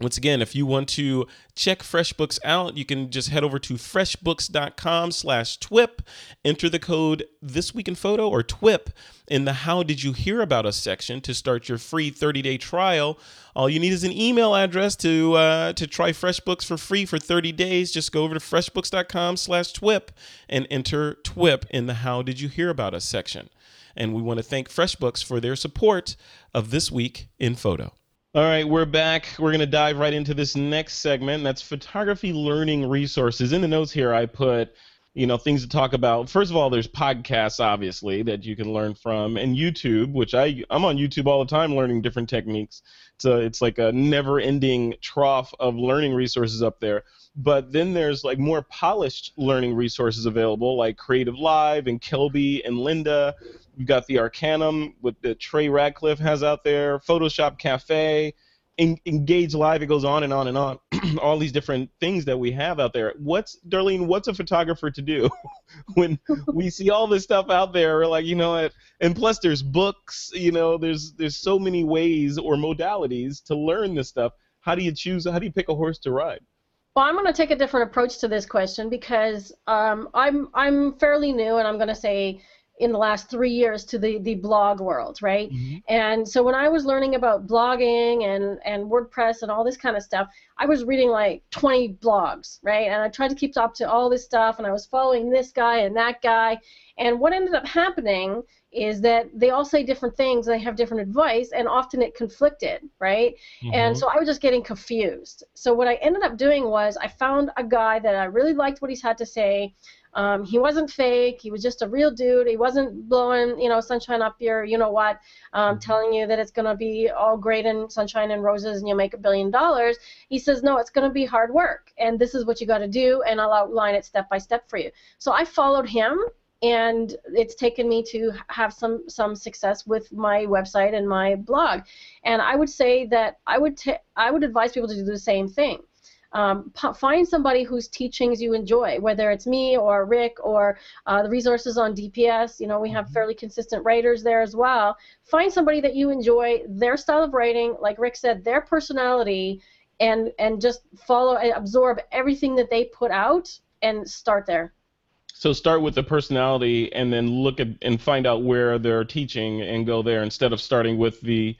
Once again, if you want to check FreshBooks out, you can just head over to freshbooks.com slash TWIP, enter the code This Week in Photo or TWIP in the How Did You Hear About Us section to start your free 30-day trial. All you need is an email address to uh, to try FreshBooks for free for 30 days. Just go over to freshbooks.com slash TWIP and enter TWIP in the How Did You Hear About Us section. And we want to thank FreshBooks for their support of This Week in Photo. All right, we're back. We're going to dive right into this next segment. That's photography learning resources. In the notes here, I put, you know, things to talk about. First of all, there's podcasts, obviously, that you can learn from, and YouTube, which I I'm on YouTube all the time, learning different techniques. So it's like a never-ending trough of learning resources up there. But then there's like more polished learning resources available, like Creative Live and Kelby and Lynda. You've got the Arcanum with the Trey Ratcliff has out there, Photoshop Cafe, En- Engage Live. It goes on and on and on. <clears throat> All these different things that we have out there. What's Darlene? What's a photographer to do <laughs> when we see all this stuff out there? We're like, you know what? And plus, there's books. You know, there's there's so many ways or modalities to learn this stuff. How do you choose? How do you pick a horse to ride? Well, I'm going to take a different approach to this question because um, I'm I'm fairly new, and I'm going to say in the last three years to the, the blog world, right? Mm-hmm. And so when I was learning about blogging and, and WordPress and all this kind of stuff, I was reading like 20 blogs, right? And I tried to keep up to all this stuff, and I was following this guy and that guy. And what ended up happening is that they all say different things, they have different advice, and often it conflicted, right? Mm-hmm. And so I was just getting confused. So what I ended up doing was I found a guy that I really liked what he's had to say. Um, he wasn't fake. He was just a real dude. He wasn't blowing, you know, sunshine up your, you know what, um, mm-hmm. telling you that it's going to be all great and sunshine and roses and you'll make a billion dollars. He says, no, it's going to be hard work, and this is what you got to do, and I'll outline it step by step for you. So I followed him, and it's taken me to have some some success with my website and my blog. And I would say that I would t- I would advise people to do the same thing. Um, find somebody whose teachings you enjoy, whether it's me or Rick or uh, the resources on DPS. You know, we have mm-hmm. fairly consistent writers there as well. Find somebody that you enjoy, their style of writing, like Rick said, their personality, and and just follow and absorb everything that they put out and start there. So start with the personality and then look at and find out where they're teaching and go there instead of starting with the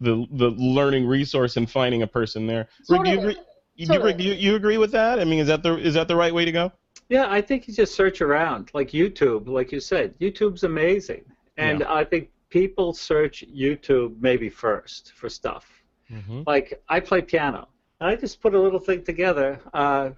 the the learning resource and finding a person there. Totally. Rick, do you agree? Totally. Do, you, you agree with that? I mean, is that the is that the right way to go? Yeah, I think you just search around, like YouTube, like you said. YouTube's amazing, and yeah. I think people search YouTube maybe first for stuff. Mm-hmm. Like I play piano, and I just put a little thing together. Uh,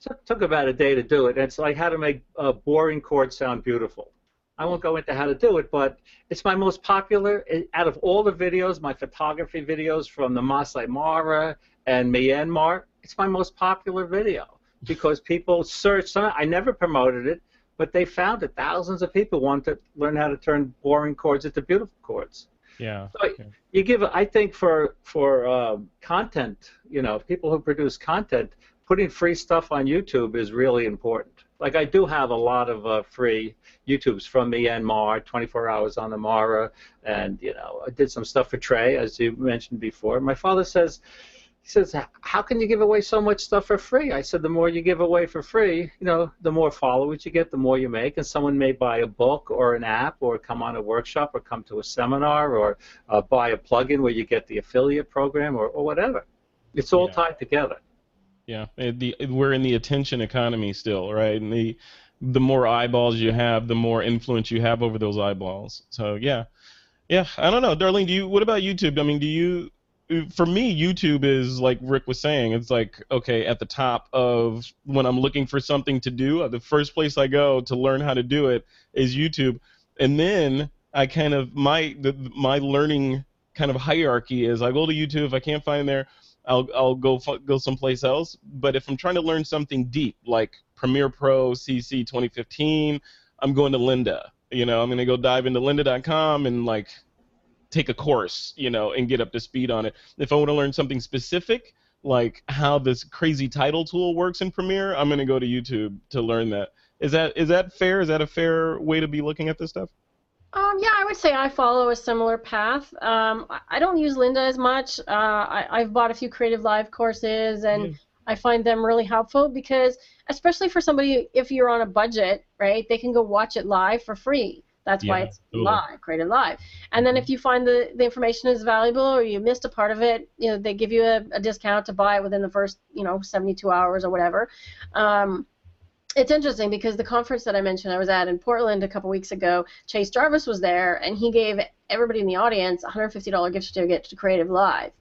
took, took about a day to do it. And it's like how to make a boring chord sound beautiful. I won't go into how to do it, but it's my most popular out of all the videos, my photography videos from the Masai Mara and Myanmar. It's my most popular video because people search. I never promoted it, but they found it. Thousands of people want to learn how to turn boring chords into beautiful chords. Yeah. So you give. I think for for um, content, you know, people who produce content, putting free stuff on YouTube is really important. Like I do have a lot of uh, free YouTubes from Myanmar, 24 Hours on the Mara, and you know I did some stuff for Trey, as you mentioned before. My father says, he says, how can you give away so much stuff for free? I said, the more you give away for free, you know, the more followers you get, the more you make, and someone may buy a book or an app or come on a workshop or come to a seminar or uh, buy a plugin where you get the affiliate program or, or whatever. It's all yeah. tied together. Yeah, eh, the we're in the attention economy still, right? And the the more eyeballs you have, the more influence you have over those eyeballs. So yeah, yeah. I don't know, Darlene. Do you? What about YouTube? I mean, do you? For me, YouTube is like Rick was saying. It's like okay, at the top of when I'm looking for something to do, uh, the first place I go to learn how to do it is YouTube, and then I kind of my the, my learning kind of hierarchy is I go to YouTube if I can't find there I'll I'll go go someplace else. But if I'm trying to learn something deep like Premiere Pro CC 2015, I'm going to Lynda. You know, I'm going to go dive into lynda.com and like take a course, you know, and get up to speed on it. If I want to learn something specific, like how this crazy title tool works in Premiere, I'm going to go to YouTube to learn that. Is that is that fair? Is that a fair way to be looking at this stuff? Um, yeah, I would say I follow a similar path. Um, I don't use Lynda as much. Uh, I, have bought a few Creative Live courses, and mm. I find them really helpful because, especially for somebody, if you're on a budget, right, they can go watch it live for free. That's yeah, why it's totally. live, created live. And then if you find the, the information is valuable or you missed a part of it, you know, they give you a, a discount to buy it within the first, you know, 72 hours or whatever. Um, it's interesting because the conference that I mentioned I was at in Portland a couple weeks ago, Chase Jarvis was there, and he gave everybody in the audience $150 gift certificate to Creative Live.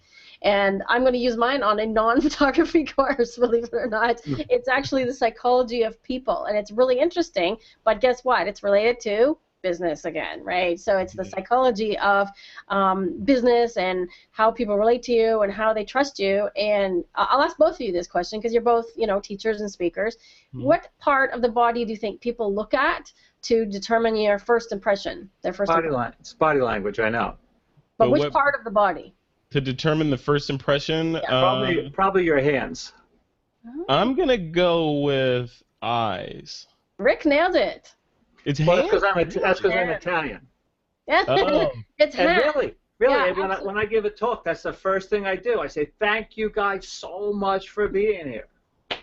And I'm going to use mine on a non-photography <laughs> course, believe it or not. Hmm. It's actually the psychology of people, and it's really interesting. But guess what? It's related to business again, right? So it's the psychology of um, business and how people relate to you and how they trust you. And I'll ask both of you this question because you're both, you know, teachers and speakers. Mm-hmm. What part of the body do you think people look at to determine your first impression? Their first body language. It's body language, I know. But, but which what, part of the body? To determine the first impression, yeah. probably, um, probably your hands. Oh. I'm gonna go with eyes. Rick nailed it. It's well, that's because I'm, that's because I'm Italian. oh. it's and really, really, yeah, when, I, when I give a talk, that's the first thing I do. I say, "Thank you guys so much for being here."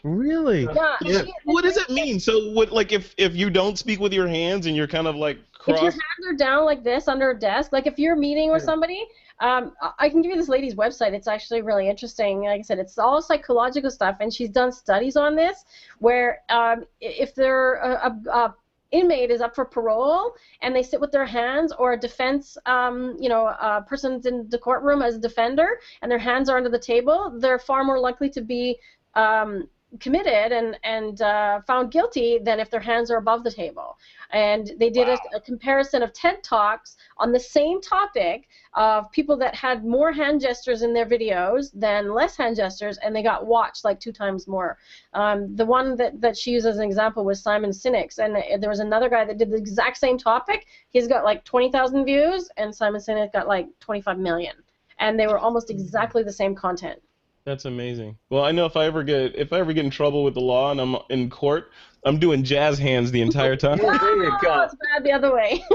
Really? Yeah. Yeah. What does it mean? So, what, like, if if you don't speak with your hands and you're kind of like if your hands are down like this under a desk, like if you're meeting with Yeah. somebody, um, I- I can give you this lady's website. It's actually really interesting. Like I said, it's all psychological stuff, and she's done studies on this where um, if they're a, a, a inmate is up for parole and they sit with their hands, or a defense, um, you know, a person's in the courtroom as a defender and their hands are under the table, they're far more likely to be um, committed and and uh, found guilty than if their hands are above the table. And they did a, a comparison of TED talks on the same topic of people that had more hand gestures in their videos than less hand gestures, and they got watched like two times more. Um, the one that, that she used as an example was Simon Sinek's, and uh, there was another guy that did the exact same topic. He's got like 20,000 views, and Simon Sinek got like 25 million. And they were almost exactly the same content. That's amazing. Well, I know if I ever get if I ever get in trouble with the law and I'm in court, I'm doing jazz hands the entire <laughs> time. Yeah, there you Oh, go. it's bad the other way. <laughs>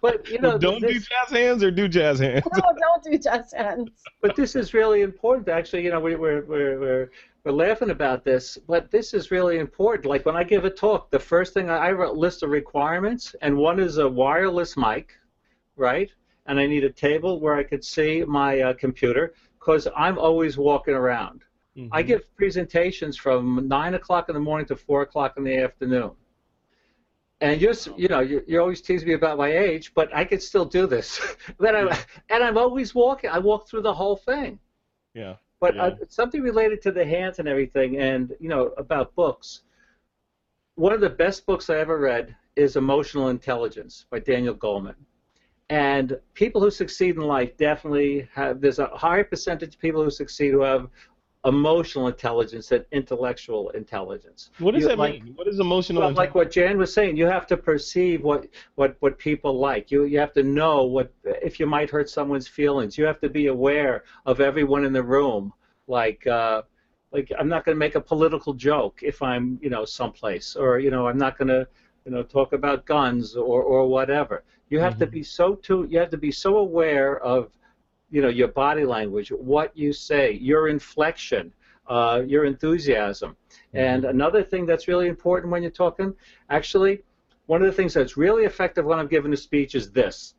But you know, don't do this, jazz hands or do jazz hands. no, don't do just hands. but this is really important. Actually, you know, we, we're we're we're we're laughing about this, but this is really important. Like when I give a talk, the first thing I, I wrote a list of requirements, and one is a wireless mic, right? And I need a table where I could see my uh, computer because I'm always walking around. I Mhm. give presentations from nine o'clock in the morning to four o'clock in the afternoon. And you're, you know, you you always tease me about my age, but I could still do this. <laughs> then I'm, <laughs> and I'm always walking. I walk through the whole thing. yeah. But Yeah. uh, something related to the hands and everything, and you know, about books. One of the best books I ever read is Emotional Intelligence by Daniel Goleman. And people who succeed in life definitely have. There's a higher percentage of people who succeed who have emotional intelligence than intellectual intelligence. What does You- that like- mean? What is emotional? Well, like what Jan was saying, you have to perceive what, what, what people like. You you have to know what if you might hurt someone's feelings. You have to be aware of everyone in the room. Like uh, like I'm not going to make a political joke if I'm you know someplace, or you know I'm not going to you know talk about guns or, or whatever. You have to Mhm. be so too. You have to be so aware of you know your body language, what you say, your inflection, uh, your enthusiasm. And another thing that's really important when you're talking, actually, one of the things that's really effective when I'm giving a speech is this.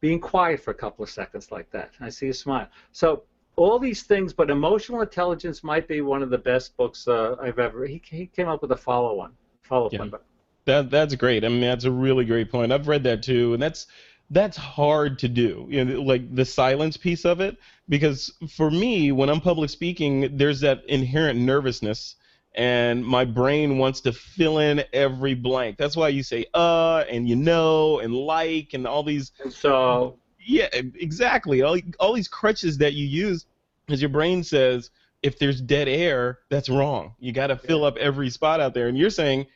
Being quiet for a couple of seconds like that. I see you smile. So all these things, but emotional intelligence might be one of the best books uh, I've ever. He, he came up with a follow one, follow up Yeah. one. But That that's great. I mean, that's a really great point. I've read that too, and that's that's hard to do. You know, like the silence piece of it, because for me, when I'm public speaking, there's that inherent nervousness, and my brain wants to fill in every blank. That's why you say uh and you know and like and all these and so yeah, exactly. All all these crutches that you use, because your brain says if there's dead air, that's wrong. You got to fill up every spot out there, and you're saying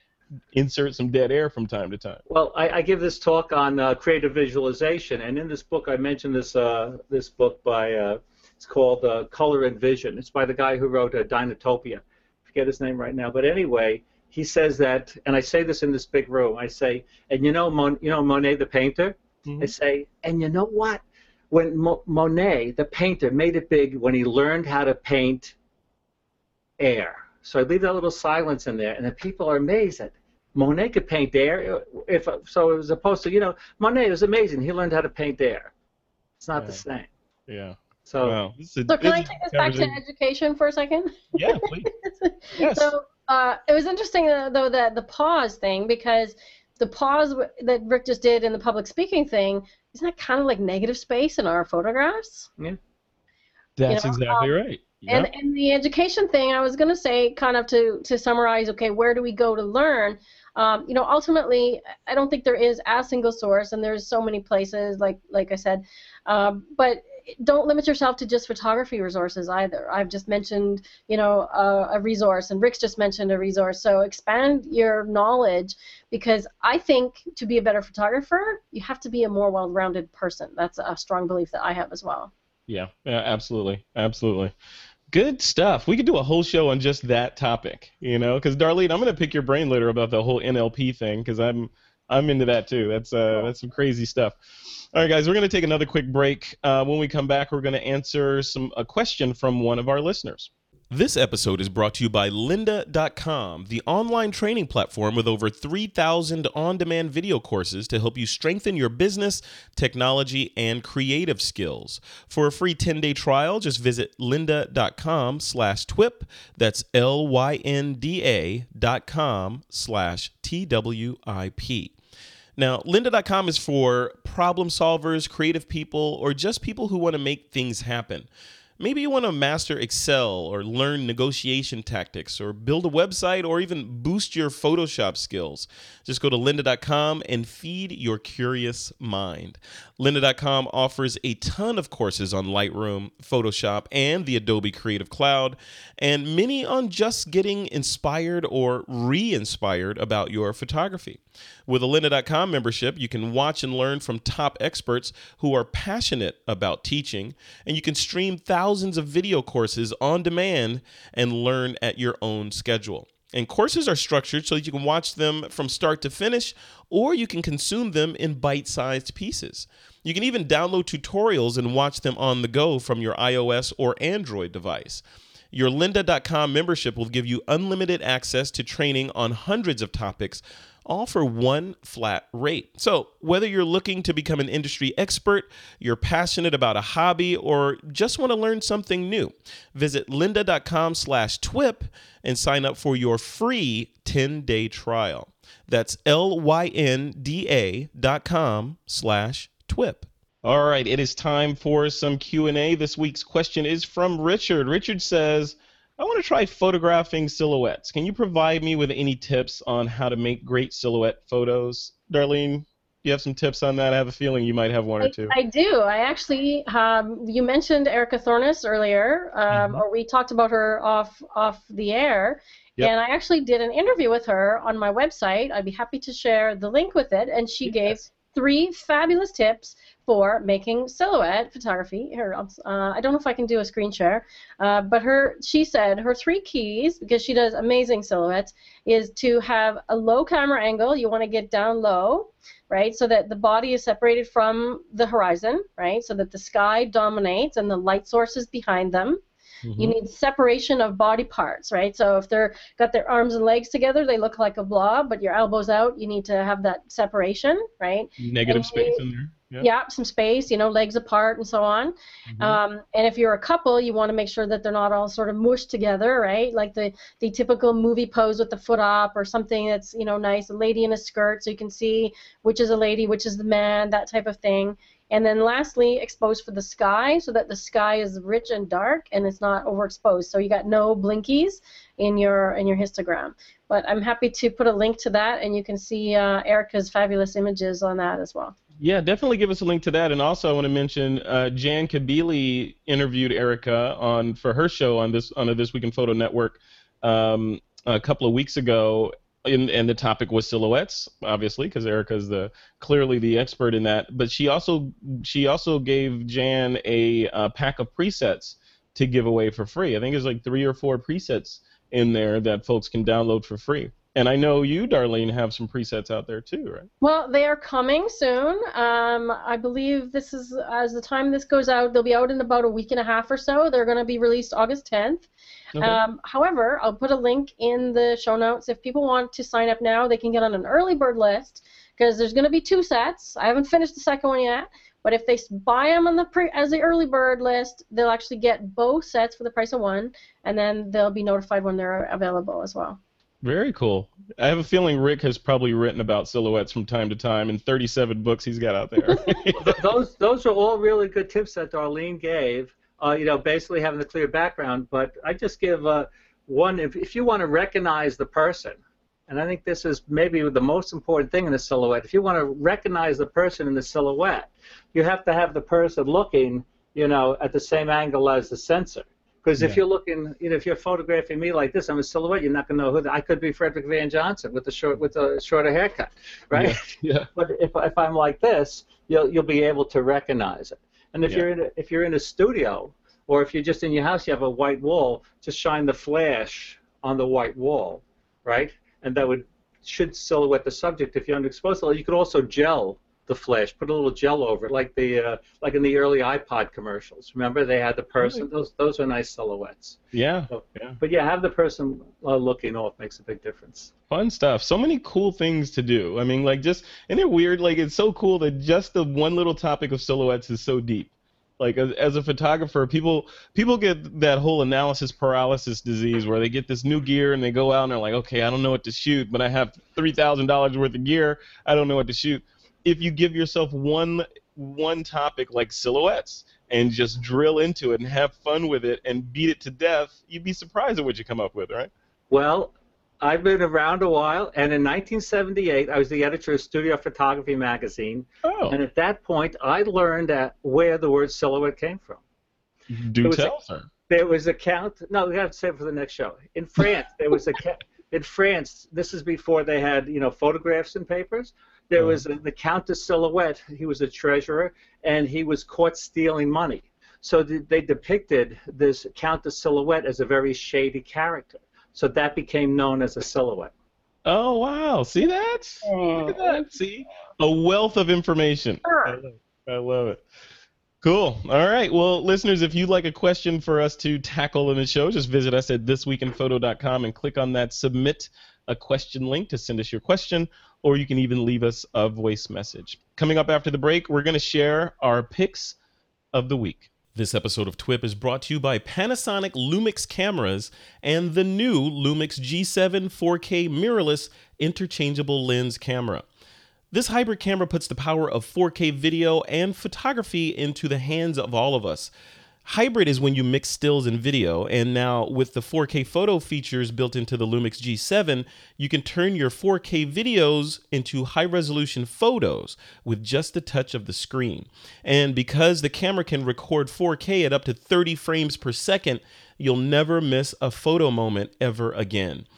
insert some dead air from time to time. Well, I, I give this talk on uh, creative visualization, and in this book, I mentioned this uh, this book by uh, it's called uh, Color and Vision. It's by the guy who wrote uh, Dinotopia. I forget his name right now, but anyway, he says that, and I say this in this big room. I say, and you know, Mon, you know Monet the painter. Mhm. I say, and you know what? When Mo- Monet the painter made it big when he learned how to paint air. So I leave that little silence in there, and the people are amazed that Monet could paint there. If so, it was opposed to you know Monet was amazing. He learned how to paint there. It's not the same. Yeah. So Wow. Is a- So can I take this back to education for a second? Yeah, please. <laughs> Yes. So uh, it was interesting uh, though that the pause thing because the pause w- that Rick just did in the public speaking thing isn't that kind of like negative space in our photographs? Yeah. That's know, exactly um, right. And and the education thing, I was going to say, kind of to to summarize, okay, where do we go to learn? Um, you know, ultimately, I don't think there is a single source, and there's so many places, like like I said, um, but don't limit yourself to just photography resources either. I've just mentioned, you know, a, a resource, and Rick's just mentioned a resource. So expand your knowledge because I think to be a better photographer, you have to be a more well-rounded person. That's a strong belief that I have as well. Yeah, yeah, absolutely, absolutely. Good stuff. We could do a whole show on just that topic, you know, because Darlene, I'm gonna pick your brain later about the whole NLP thing, because I'm I'm into that too. That's uh that's some crazy stuff. All right, guys, we're gonna take another quick break. Uh, when we come back, we're gonna answer some a question from one of our listeners. This episode is brought to you by lynda.com, the online training platform with over 3,000 on demand video courses to help you strengthen your business, technology, and creative skills. For a free 10 day trial, just visit lynda.com slash TWIP. That's L Y N D A dot com slash T W I P. Now, lynda.com is for problem solvers, creative people, or just people who want to make things happen. Maybe you want to master Excel or learn negotiation tactics or build a website or even boost your Photoshop skills. Just go to lynda.com and feed your curious mind. Lynda.com offers a ton of courses on Lightroom, Photoshop, and the Adobe Creative Cloud, and many on just getting inspired or re inspired about your photography. With a lynda.com membership, you can watch and learn from top experts who are passionate about teaching, and you can stream thousands of video courses on demand and learn at your own schedule. And courses are structured so that you can watch them from start to finish, or you can consume them in bite sized pieces. You can even download tutorials and watch them on the go from your iOS or Android device. Your lynda.com membership will give you unlimited access to training on hundreds of topics all for one flat rate. So, whether you're looking to become an industry expert, you're passionate about a hobby, or just want to learn something new, visit lynda.com slash twip and sign up for your free 10-day trial. That's L Y N D A dot com slash TWIP. All right, it is time for some Q&A. This week's question is from Richard. Richard says, I want to try photographing silhouettes. Can you provide me with any tips on how to make great silhouette photos? Darlene, do you have some tips on that? I have a feeling you might have one I, or two. I do. I actually, um, you mentioned Erica Thornes earlier, um, Mhm. or we talked about her off off the air, Yep. and I actually did an interview with her on my website. I'd be happy to share the link with it, and she gave three fabulous tips for making silhouette photography. Here, uh, I don't know if I can do a screen share, uh, but her she said her three keys because she does amazing silhouettes is to have a low camera angle. You want to get down low, right, so that the body is separated from the horizon, right, so that the sky dominates and the light source is behind them. You Mhm. need separation of body parts, right? So if they're got their arms and legs together, they look like a blob, but your elbows out, you need to have that separation, right? Negative space you- in there. Yeah. Yeah, some space, you know, legs apart and so on. Mhm. Um, and if you're a couple, you want to make sure that they're not all sort of mushed together, right? Like the, the typical movie pose with the foot up or something that's, you know, nice, a lady in a skirt so you can see which is a lady, which is the man, that type of thing. And then lastly, expose for the sky so that the sky is rich and dark and it's not overexposed. So you got no blinkies in your in your histogram. But I'm happy to put a link to that and you can see uh, Erica's fabulous images on that as well. Yeah, definitely give us a link to that. And also, I want to mention uh, Jan Kabili interviewed Erica on for her show on this on the This Week in Photo Network um, a couple of weeks ago, and, and the topic was silhouettes, obviously, because Erica is the clearly the expert in that. But she also she also gave Jan a uh, pack of presets to give away for free. I think there's like three or four presets in there that folks can download for free. And I know you, Darlene, have some presets out there too, right? Well, they are coming soon. Um, I believe this is as the time this goes out, they'll be out in about a week and a half or so. They're going to be released August 10th. Okay. Um, however, I'll put a link in the show notes. If people want to sign up now, they can get on an early bird list because there's going to be two sets. I haven't finished the second one yet, but if they buy them on the pre- as the early bird list, they'll actually get both sets for the price of one, and then they'll be notified when they're available as well. Very cool. I have a feeling Rick has probably written about silhouettes from time to time in 37 books he's got out there. <laughs> Those those are all really good tips that Darlene gave. Uh, you know, basically having the clear background. But I just give uh, one if, if you want to recognize the person, and I think this is maybe the most important thing in the silhouette. If you want to recognize the person in the silhouette, you have to have the person looking, you know, at the same angle as the sensor. Because if Yeah. you're looking, you know, if you're photographing me like this, I'm a silhouette. You're not going to know who the, I could be. Frederick Van Johnson with the short with the shorter haircut, right? <laughs> yeah. But if, if I'm like this, you'll you'll be able to recognize it. And if Yeah. you're in a, if you're in a studio, or if you're just in your house, you have a white wall, just shine the flash on the white wall, right? And that would should silhouette the subject if you're underexposed. You could also gel the flash, put a little gel over it, like the uh, like in the early iPod commercials. Remember, they had the person. Those those are nice silhouettes. Yeah. So, yeah. But yeah, have the person uh, looking off makes a big difference. Fun stuff. So many cool things to do. I mean, like just isn't it weird? Like it's so cool that just the one little topic of silhouettes is so deep. Like as, as a photographer, people people get that whole analysis paralysis disease where they get this new gear and they go out and they're like, okay, I don't know what to shoot, but I have three thousand dollars worth of gear. I don't know what to shoot. If you give yourself one one topic like silhouettes and just drill into it and have fun with it and beat it to death, you'd be surprised at what you come up with, right? Well, I've been around a while, and in 1978, I was the editor of Studio Photography magazine, Oh, and at that point, I learned that where the word silhouette came from. do tell, sir. There was a count. No, we have got to save it for the next show. In France, there was a in France. This is before they had you know photographs and papers. There Oh. was a, the Count de Silhouette. He was a treasurer, and he was caught stealing money. So th- they depicted this Count de Silhouette as a very shady character. So that became known as a silhouette. Oh wow! See that? Mm. Look at that. See, a wealth of information. I love it. I love it. Cool. All right. Well, listeners, if you'd like a question for us to tackle in the show, just visit us at thisweekinphoto.com and click on that submit a question link to send us your question, or you can even leave us a voice message. Coming up after the break, we're going to share our picks of the week. This episode of TWIP is brought to you by Panasonic Lumix cameras and the new Lumix G7 4K mirrorless interchangeable lens camera. This hybrid camera puts the power of 4K video and photography into the hands of all of us. Hybrid is when you mix stills and video, and now with the 4K photo features built into the Lumix G7, you can turn your 4K videos into high resolution photos with just the touch of the screen. And because the camera can record 4K at up to 30 frames per second, you'll never miss a photo moment ever again.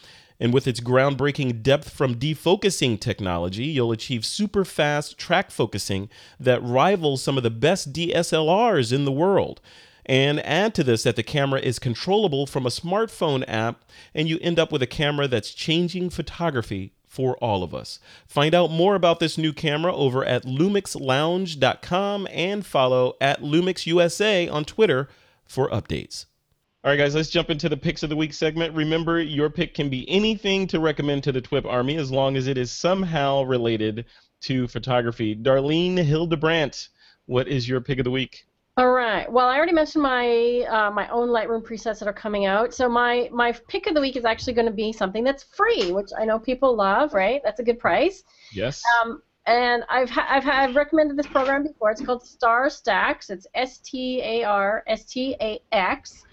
And with its groundbreaking depth from defocusing technology, you'll achieve super fast track focusing that rivals some of the best DSLRs in the world. And add to this that the camera is controllable from a smartphone app, and you end up with a camera that's changing photography for all of us. Find out more about this new camera over at lumixlounge.com and follow at lumixusa on Twitter for updates. All right, guys, let's jump into the picks of the week segment. Remember, your pick can be anything to recommend to the TWIP Army as long as it is somehow related to photography. Darlene Hildebrandt, what is your pick of the week? All right. Well, I already mentioned my uh, my own Lightroom presets that are coming out. So my my pick of the week is actually going to be something that's free, which I know people love. Right? That's a good price. Yes. Um, and I've ha- I've, ha- I've recommended this program before. It's called StarStaX. It's S T A R S T A X.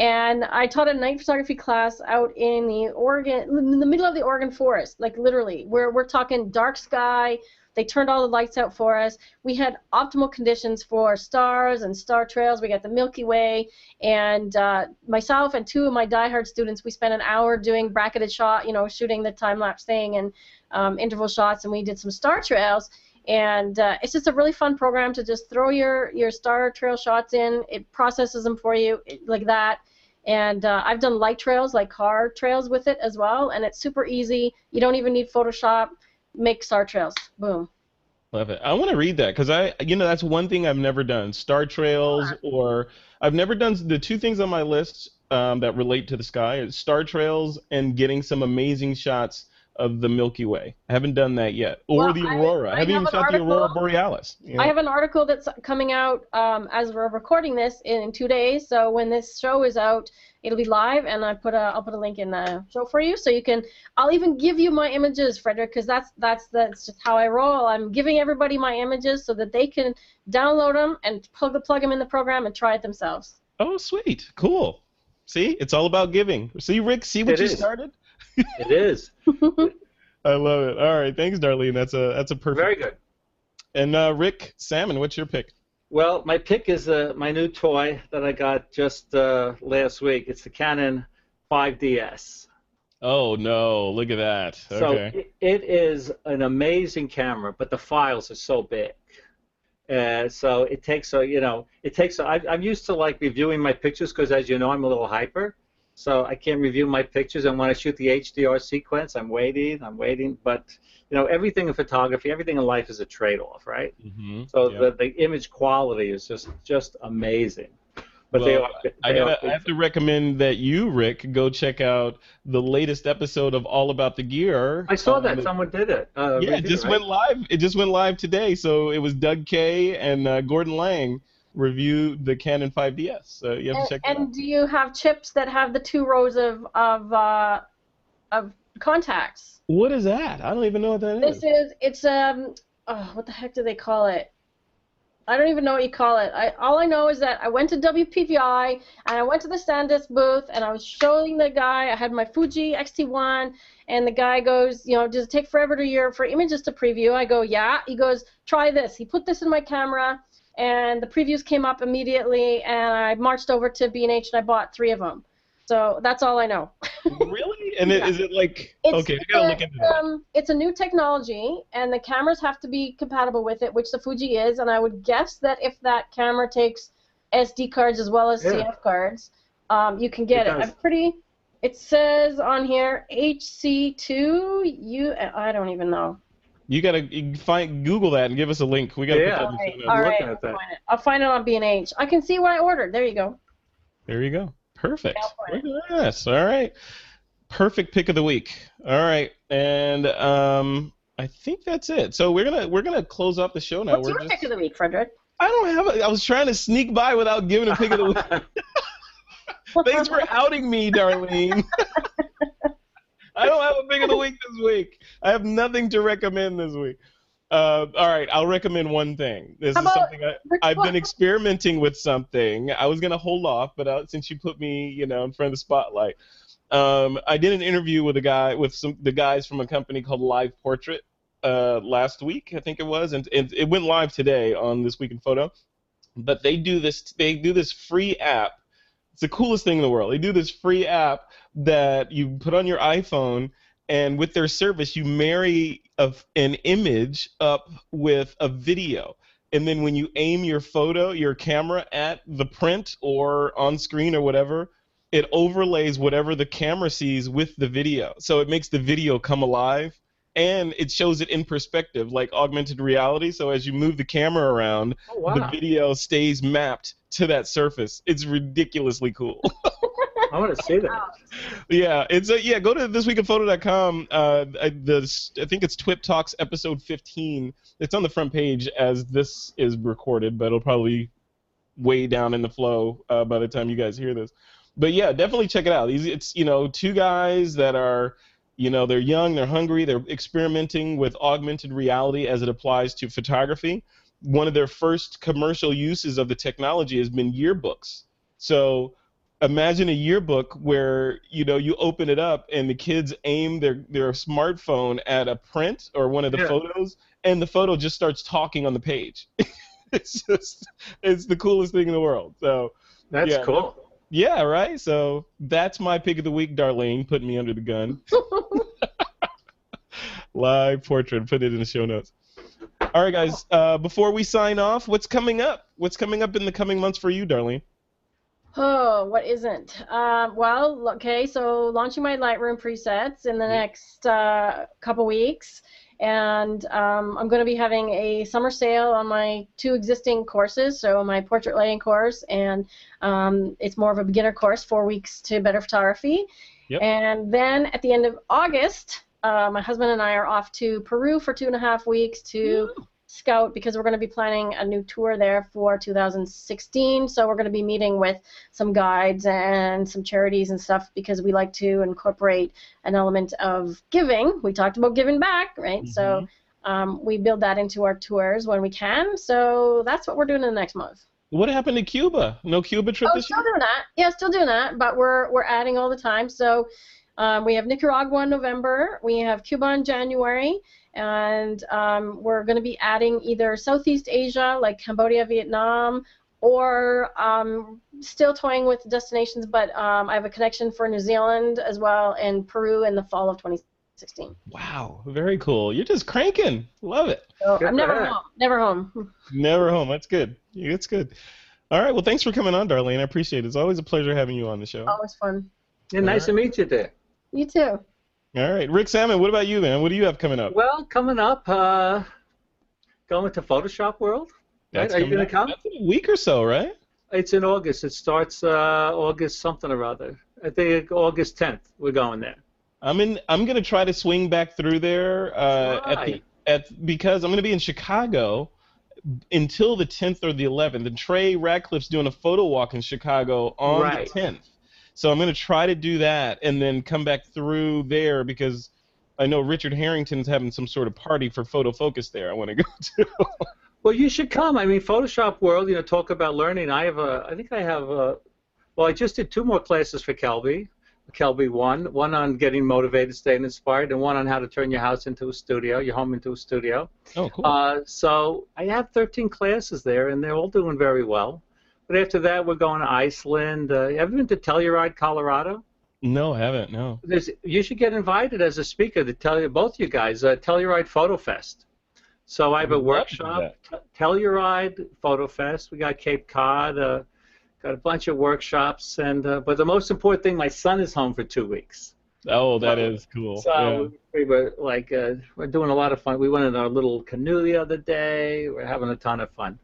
And I taught a night photography class out in the Oregon, in the middle of the Oregon forest, like literally. We're we're talking dark sky. They turned all the lights out for us. We had optimal conditions for stars and star trails. We got the Milky Way, and uh, myself and two of my diehard students, we spent an hour doing bracketed shot, you know, shooting the time lapse thing and um, interval shots, and we did some star trails. And uh, it's just a really fun program to just throw your your star trail shots in. It processes them for you like that. And uh, I've done light trails, like car trails, with it as well, and it's super easy. You don't even need Photoshop. Make star trails. Boom. Love it. I want to read that because I, you know, that's one thing I've never done. Star trails, or I've never done the two things on my list um, that relate to the sky: is star trails and getting some amazing shots of the Milky Way. I haven't done that yet, or Well, the aurora. I, I haven't even an shot the aurora borealis. you know? I have an article that's coming out um, as we're recording this in two days. So when this show is out, it'll be live, and I put a I'll put a link in the show for you, so you can. I'll even give you my images, Frederick, because that's that's that's just how I roll. I'm giving everybody my images so that they can download them and plug plug them in the program and try it themselves. Oh, sweet, cool. See, it's all about giving. See, Rick, see what It you is. started. It is <laughs> I love it. All right, thanks, Darlene. That's a that's a perfect. very good. And uh, Rick Sammon, what's your pick? Well, my pick is uh, my new toy that I got just uh, last week. It's the Canon 5DS. Oh no, look at that. So Okay. it, it is an amazing camera, but the files are so big. Uh, so it takes a, you know, it takes. A, I, I'm used to like reviewing my pictures because, as you know, I'm a little hyper. So I can't review my pictures. And when I shoot the HDR sequence, I'm waiting, I'm waiting. But you know, everything in photography, everything in life is a trade-off, right? Mm-hmm. So Yeah. the, the image quality is just just amazing. But they are, I, they are gotta, I have to recommend that you, Rick, go check out the latest episode of All About the Gear. I saw Um, that someone did it. Uh, yeah, it just right? went live. It just went live today. So it was Doug Kay and uh, Gordon Laing review the Canon 5DS. So you have to check And, out. and do you have chips that have the two rows of of uh, of contacts? What is that? I don't even know what that This is. is it's um oh, what the heck do they call it? I don't even know what you call it. I all I know is that I went to WPPI and I went to the SanDisk booth and I was showing the guy. I had my Fuji X-T1 and the guy goes, you know, does it take forever to year for images to preview? I go, yeah. He goes, try this. He put this in my camera and the previews came up immediately and I marched over to B&H and I bought three of them. So that's all I know. <laughs> really? And Yeah. is it like It's, okay? I gotta a- look into that. Um, it's a new technology, and the cameras have to be compatible with it, which the Fuji is. And I would guess that if that camera takes SD cards as well as Yeah. CF cards, um, you can get It it. I'm pretty. It says on here HC2. You, I don't even know. You gotta find Google that and give us a link. We gotta Yeah. put that in the show Alright, notes. all I'm right, looking I'll that. find it. I'll find it on B&H. I can see what I ordered. There you go. There you go. Perfect. Yeah, Look at this. All right. Perfect pick of the week. All right, and um, I think that's it. So we're gonna we're gonna close off the show now. What's we're your just, pick of the week, Frederick? I don't have. A, I was trying to sneak by without giving a pick of the week. <laughs> <laughs> Thanks for outing me, Darlene. <laughs> I don't have a pick of the week this week. I have nothing to recommend this week. Uh, all right, I'll recommend one thing. This How is something I, I've been experimenting with something. I was gonna hold off, but uh, since you put me, you know, in front of the spotlight, um, I did an interview with a guy with some the guys from a company called Live Portrait uh, last week, I think it was, and, and it went live today on This Week in Photo. But they do this they do this free app. It's the coolest thing in the world. They do this free app that you put on your iPhone, and with their service, you marry a, an image up with a video and then when you aim your photo, your camera at the print or on screen or whatever, it overlays whatever the camera sees with the video. So it makes the video come alive and it shows it in perspective, like augmented reality. So as you move the camera around, Oh, wow. the video stays mapped to that surface. It's ridiculously cool. <laughs> I want to see that. Yeah, it's a, yeah. Go to thisweekinphoto.com. Uh, I, the I think it's Twip Talks episode 15. It's on the front page as this is recorded, but it'll probably way down in the flow uh, by the time you guys hear this. But yeah, definitely check it out. These it's you know two guys that are you know they're young, they're hungry, they're experimenting with augmented reality as it applies to photography. One of their first commercial uses of the technology has been yearbooks. So imagine a yearbook where you know you open it up and the kids aim their their smartphone at a print or one of the Yeah. photos and the photo just starts talking on the page. <laughs> It's just it's the coolest thing in the world. So That's Yeah. cool. yeah right? So that's my pick of the week darlene putting me under the gun. <laughs> Live portrait put it in the show notes. All right guys uh, before we sign off what's coming up? What's coming up in the coming months for you darlene Oh, what isn't? Um, well, okay, so launching my Lightroom presets in the next uh, couple weeks, and um, I'm going to be having a summer sale on my two existing courses. So my portrait lighting course, and um, it's more of a beginner course, four weeks to better photography. Yep. And then at the end of August, uh, my husband and I are off to Peru for two and a half weeks to scout because we're going to be planning a new tour there for 2016. So we're going to be meeting with some guides and some charities and stuff because we like to incorporate an element of giving. We talked about giving back, right? So um, we build that into our tours when we can. So that's what we're doing in the next month. what happened to cuba no cuba trip Oh, this year still doing that. Yeah, still doing that, but we're we're adding all the time. So um, we have Nicaragua in November, we have Cuba in January, and um, we're going to be adding either Southeast Asia, like Cambodia, Vietnam, or um, still toying with destinations. But um, I have a connection for New Zealand as well, and Peru in the fall of 2016. Wow, very cool. You're just cranking. Love it. So I'm never her. home. Never home. Never home. That's good. That's good. All right. Well, thanks for coming on, Darlene. I appreciate it. It's always a pleasure having you on the show. Always fun. Yeah, nice to meet you there. You too. All right, Rick Sammon. What about you, man? What do you have coming up? Well, coming up, uh, going to Photoshop World. Right? Are you going to come? That's in a week or so, right? It's in August. It starts uh, August something or other. I think August 10th. We're going there. I'm in. I'm gonna try to swing back through there uh, at the at because I'm gonna be in Chicago until the 10th or the 11th. And Trey Ratcliff's doing a photo walk in Chicago on Right. the 10th. So I'm gonna try to do that and then come back through there because I know Richard Harrington's having some sort of party for Photofocus there. I want to go <laughs> to. Well, you should come. I mean, Photoshop World. You know, talk about learning. I have a. I think I have a. Well, I just did two more classes for Kelby. KelbyOne, one on getting motivated, staying inspired, and one on how to turn your house into a studio, your home into a studio. oh, cool. Uh, so I have 13 classes there, and they're all doing very well. But after that, we're going to Iceland. Uh, have you been to Telluride, Colorado? no, I haven't. No. There's, you should get invited as a speaker to tell you both you guys uh, Telluride Photo Fest. So I have a I'd love to do workshop, T- Telluride Photo Fest. We got Cape Cod, uh, got a bunch of workshops, and uh, but the most important thing, my son is home for two weeks. Oh, that So- is cool. So we were like, uh, we're doing a lot of fun. We went in our little canoe the other day. We're having a ton of fun.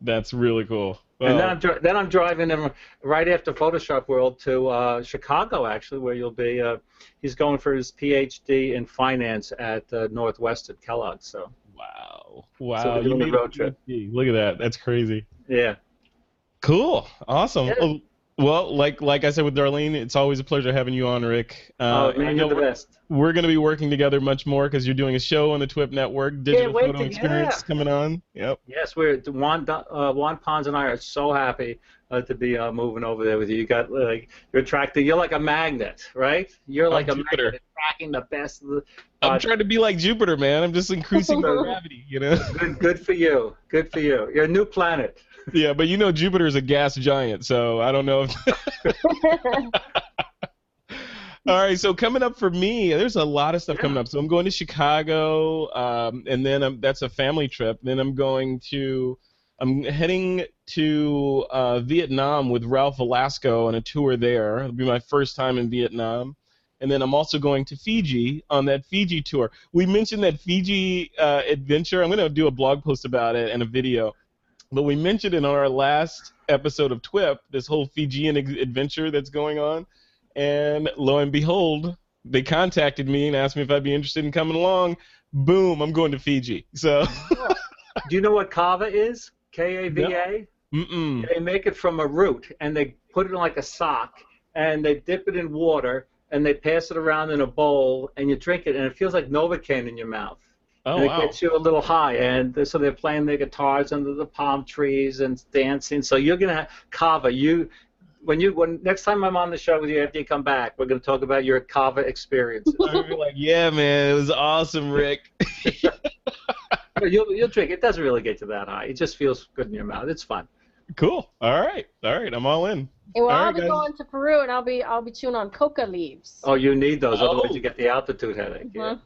That's really cool. And then I'm dri- then I'm driving him right after Photoshop World to uh, Chicago, actually, where you'll be. Uh, he's going for his PhD in finance at uh, Northwestern Kellogg. So wow. Wow. So we're doing a road trip. Look at that. That's crazy. yeah, Cool. Awesome. Yeah. Well, well, like like I said with Darlene, it's always a pleasure having you on, Rick. Uh, oh man, you're the we're, best. we're going to be working together much more because you're doing a show on the TWIP network, Digital Photo to- Experience, yeah. coming on. Yep. Yes, we're Juan uh, Juan Pons and I are so happy uh, to be uh, moving over there with you. You got like you're attracted. You're like a magnet, right? You're like a Jupiter. magnet attracting the best. Of the, I'm trying to be like Jupiter, man. I'm just increasing my <laughs> gravity, you know. good, good for you. Good for you. You're a new planet. <laughs> yeah, but you know Jupiter is a gas giant, so I don't know if <laughs> All right, so coming up for me, there's a lot of stuff coming up. So I'm going to Chicago, um, and then I'm, that's a family trip. Then I'm going to, I'm heading to uh, Vietnam with Ralph Velasco on a tour there. It'll be my first time in Vietnam. And then I'm also going to Fiji on that Fiji tour. We mentioned that Fiji uh, adventure. I'm going to do a blog post about it and a video. But we mentioned it in our last episode of TWIP, this whole Fijian adventure that's going on. And lo and behold, they contacted me and asked me if I'd be interested in coming along. Boom, I'm going to Fiji. So, <laughs> Do you know what kava is? K A V A. They make it from a root and they put it in like a sock and they dip it in water and they pass it around in a bowl and you drink it and it feels like Novocaine in your mouth. Oh, and it wow. gets you a little high and so they're playing their guitars under the palm trees and dancing. So you're gonna have kava. You when you when next time I'm on the show with you after you come back, we're gonna talk about your kava experience. <laughs> I'm like, yeah, man, it was awesome, Rick. <laughs> you'll you'll drink. It doesn't really get you that high. It just feels good in your mouth. It's fun. Cool. All right. All right. I'm all in. well, All I'll right, be guys. going to Peru and I'll be I'll be chewing on coca leaves. Oh, you need those, otherwise Oh. you get the altitude headache. Yeah. Mhm.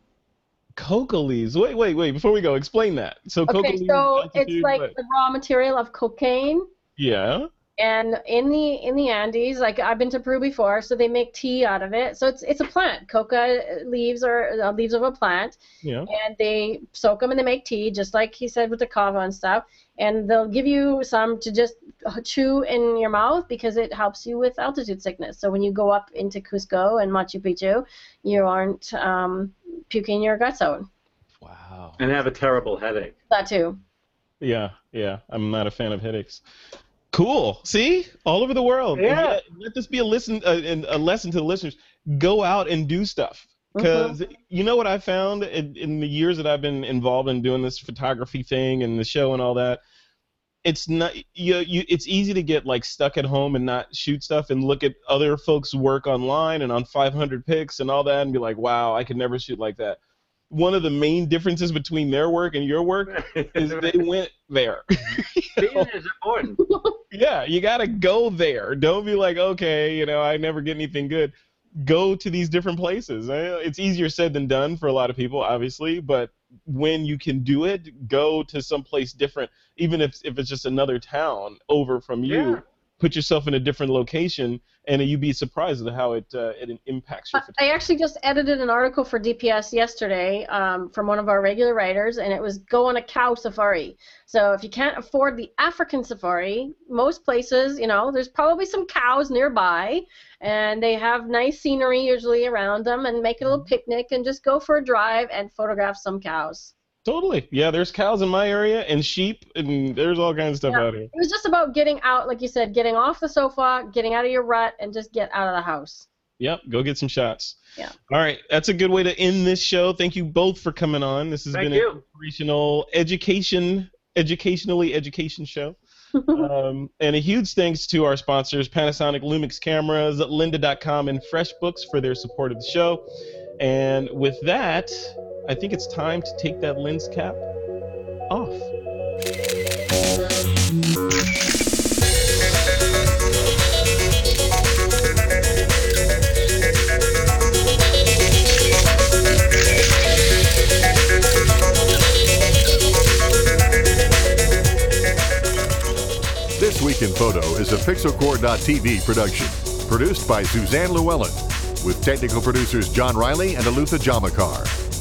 Coca leaves. Wait, wait, wait. Before we go, explain that. So coca Okay, leaves. so it's like what? the raw material of cocaine. Yeah. And in the in the Andes, like I've been to Peru before, so they make tea out of it. So it's it's a plant. Coca leaves are uh, leaves of a plant, Yeah. and they soak them and they make tea, just like he said with the kava and stuff. And they'll give you some to just chew in your mouth because it helps you with altitude sickness. So when you go up into Cusco and Machu Picchu, you aren't um, puking your guts out. Wow. And have a terrible headache. That too. Yeah, yeah. I'm not a fan of headaches. Cool. See, all over the world. Yeah. Let, let this be a listen, a, a lesson to the listeners. Go out and do stuff. Mm-hmm. Because you know what I found in, in the years that I've been involved in doing this photography thing and the show and all that, it's not you, you. It's easy to get like stuck at home and not shoot stuff and look at other folks' work online and on 500px and all that and be like, wow, I could never shoot like that. One of the main differences between their work and your work <laughs> is they went there. <laughs> Being is important. <laughs> yeah, you gotta go there. Don't be like, okay, you know, I never get anything good. Go to these different places. Eh, It's easier said than done for a lot of people, obviously, but when you can do it, go to some place different, even if if it's just another town over from you. Yeah. Put yourself in a different location, and you'd be surprised at how it uh, it impacts your. I actually just edited an article for DPS yesterday um, from one of our regular writers, and it was go on a cow safari. So if you can't afford the African safari, most places, you know, there's probably some cows nearby, and they have nice scenery usually around them, and make a little picnic and just go for a drive and photograph some cows. Totally. Yeah, there's cows in my area and sheep and there's all kinds of stuff Yeah. out here. It was just about getting out, like you said, getting off the sofa, getting out of your rut, and just get out of the house. Yep, go get some shots. Yeah. All right, that's a good way to end this show. Thank you both for coming on. This has Thank been you. an inspirational education, educationally education show. <laughs> um, and a huge thanks to our sponsors, Panasonic Lumix Cameras, Lynda.com, and FreshBooks for their support of the show. And with that, I think it's time to take that lens cap off. This Week in Photo is a Pixelcore.tv production, produced by Suzanne Llewellyn, with technical producers John Riley and Alutha Jamakar.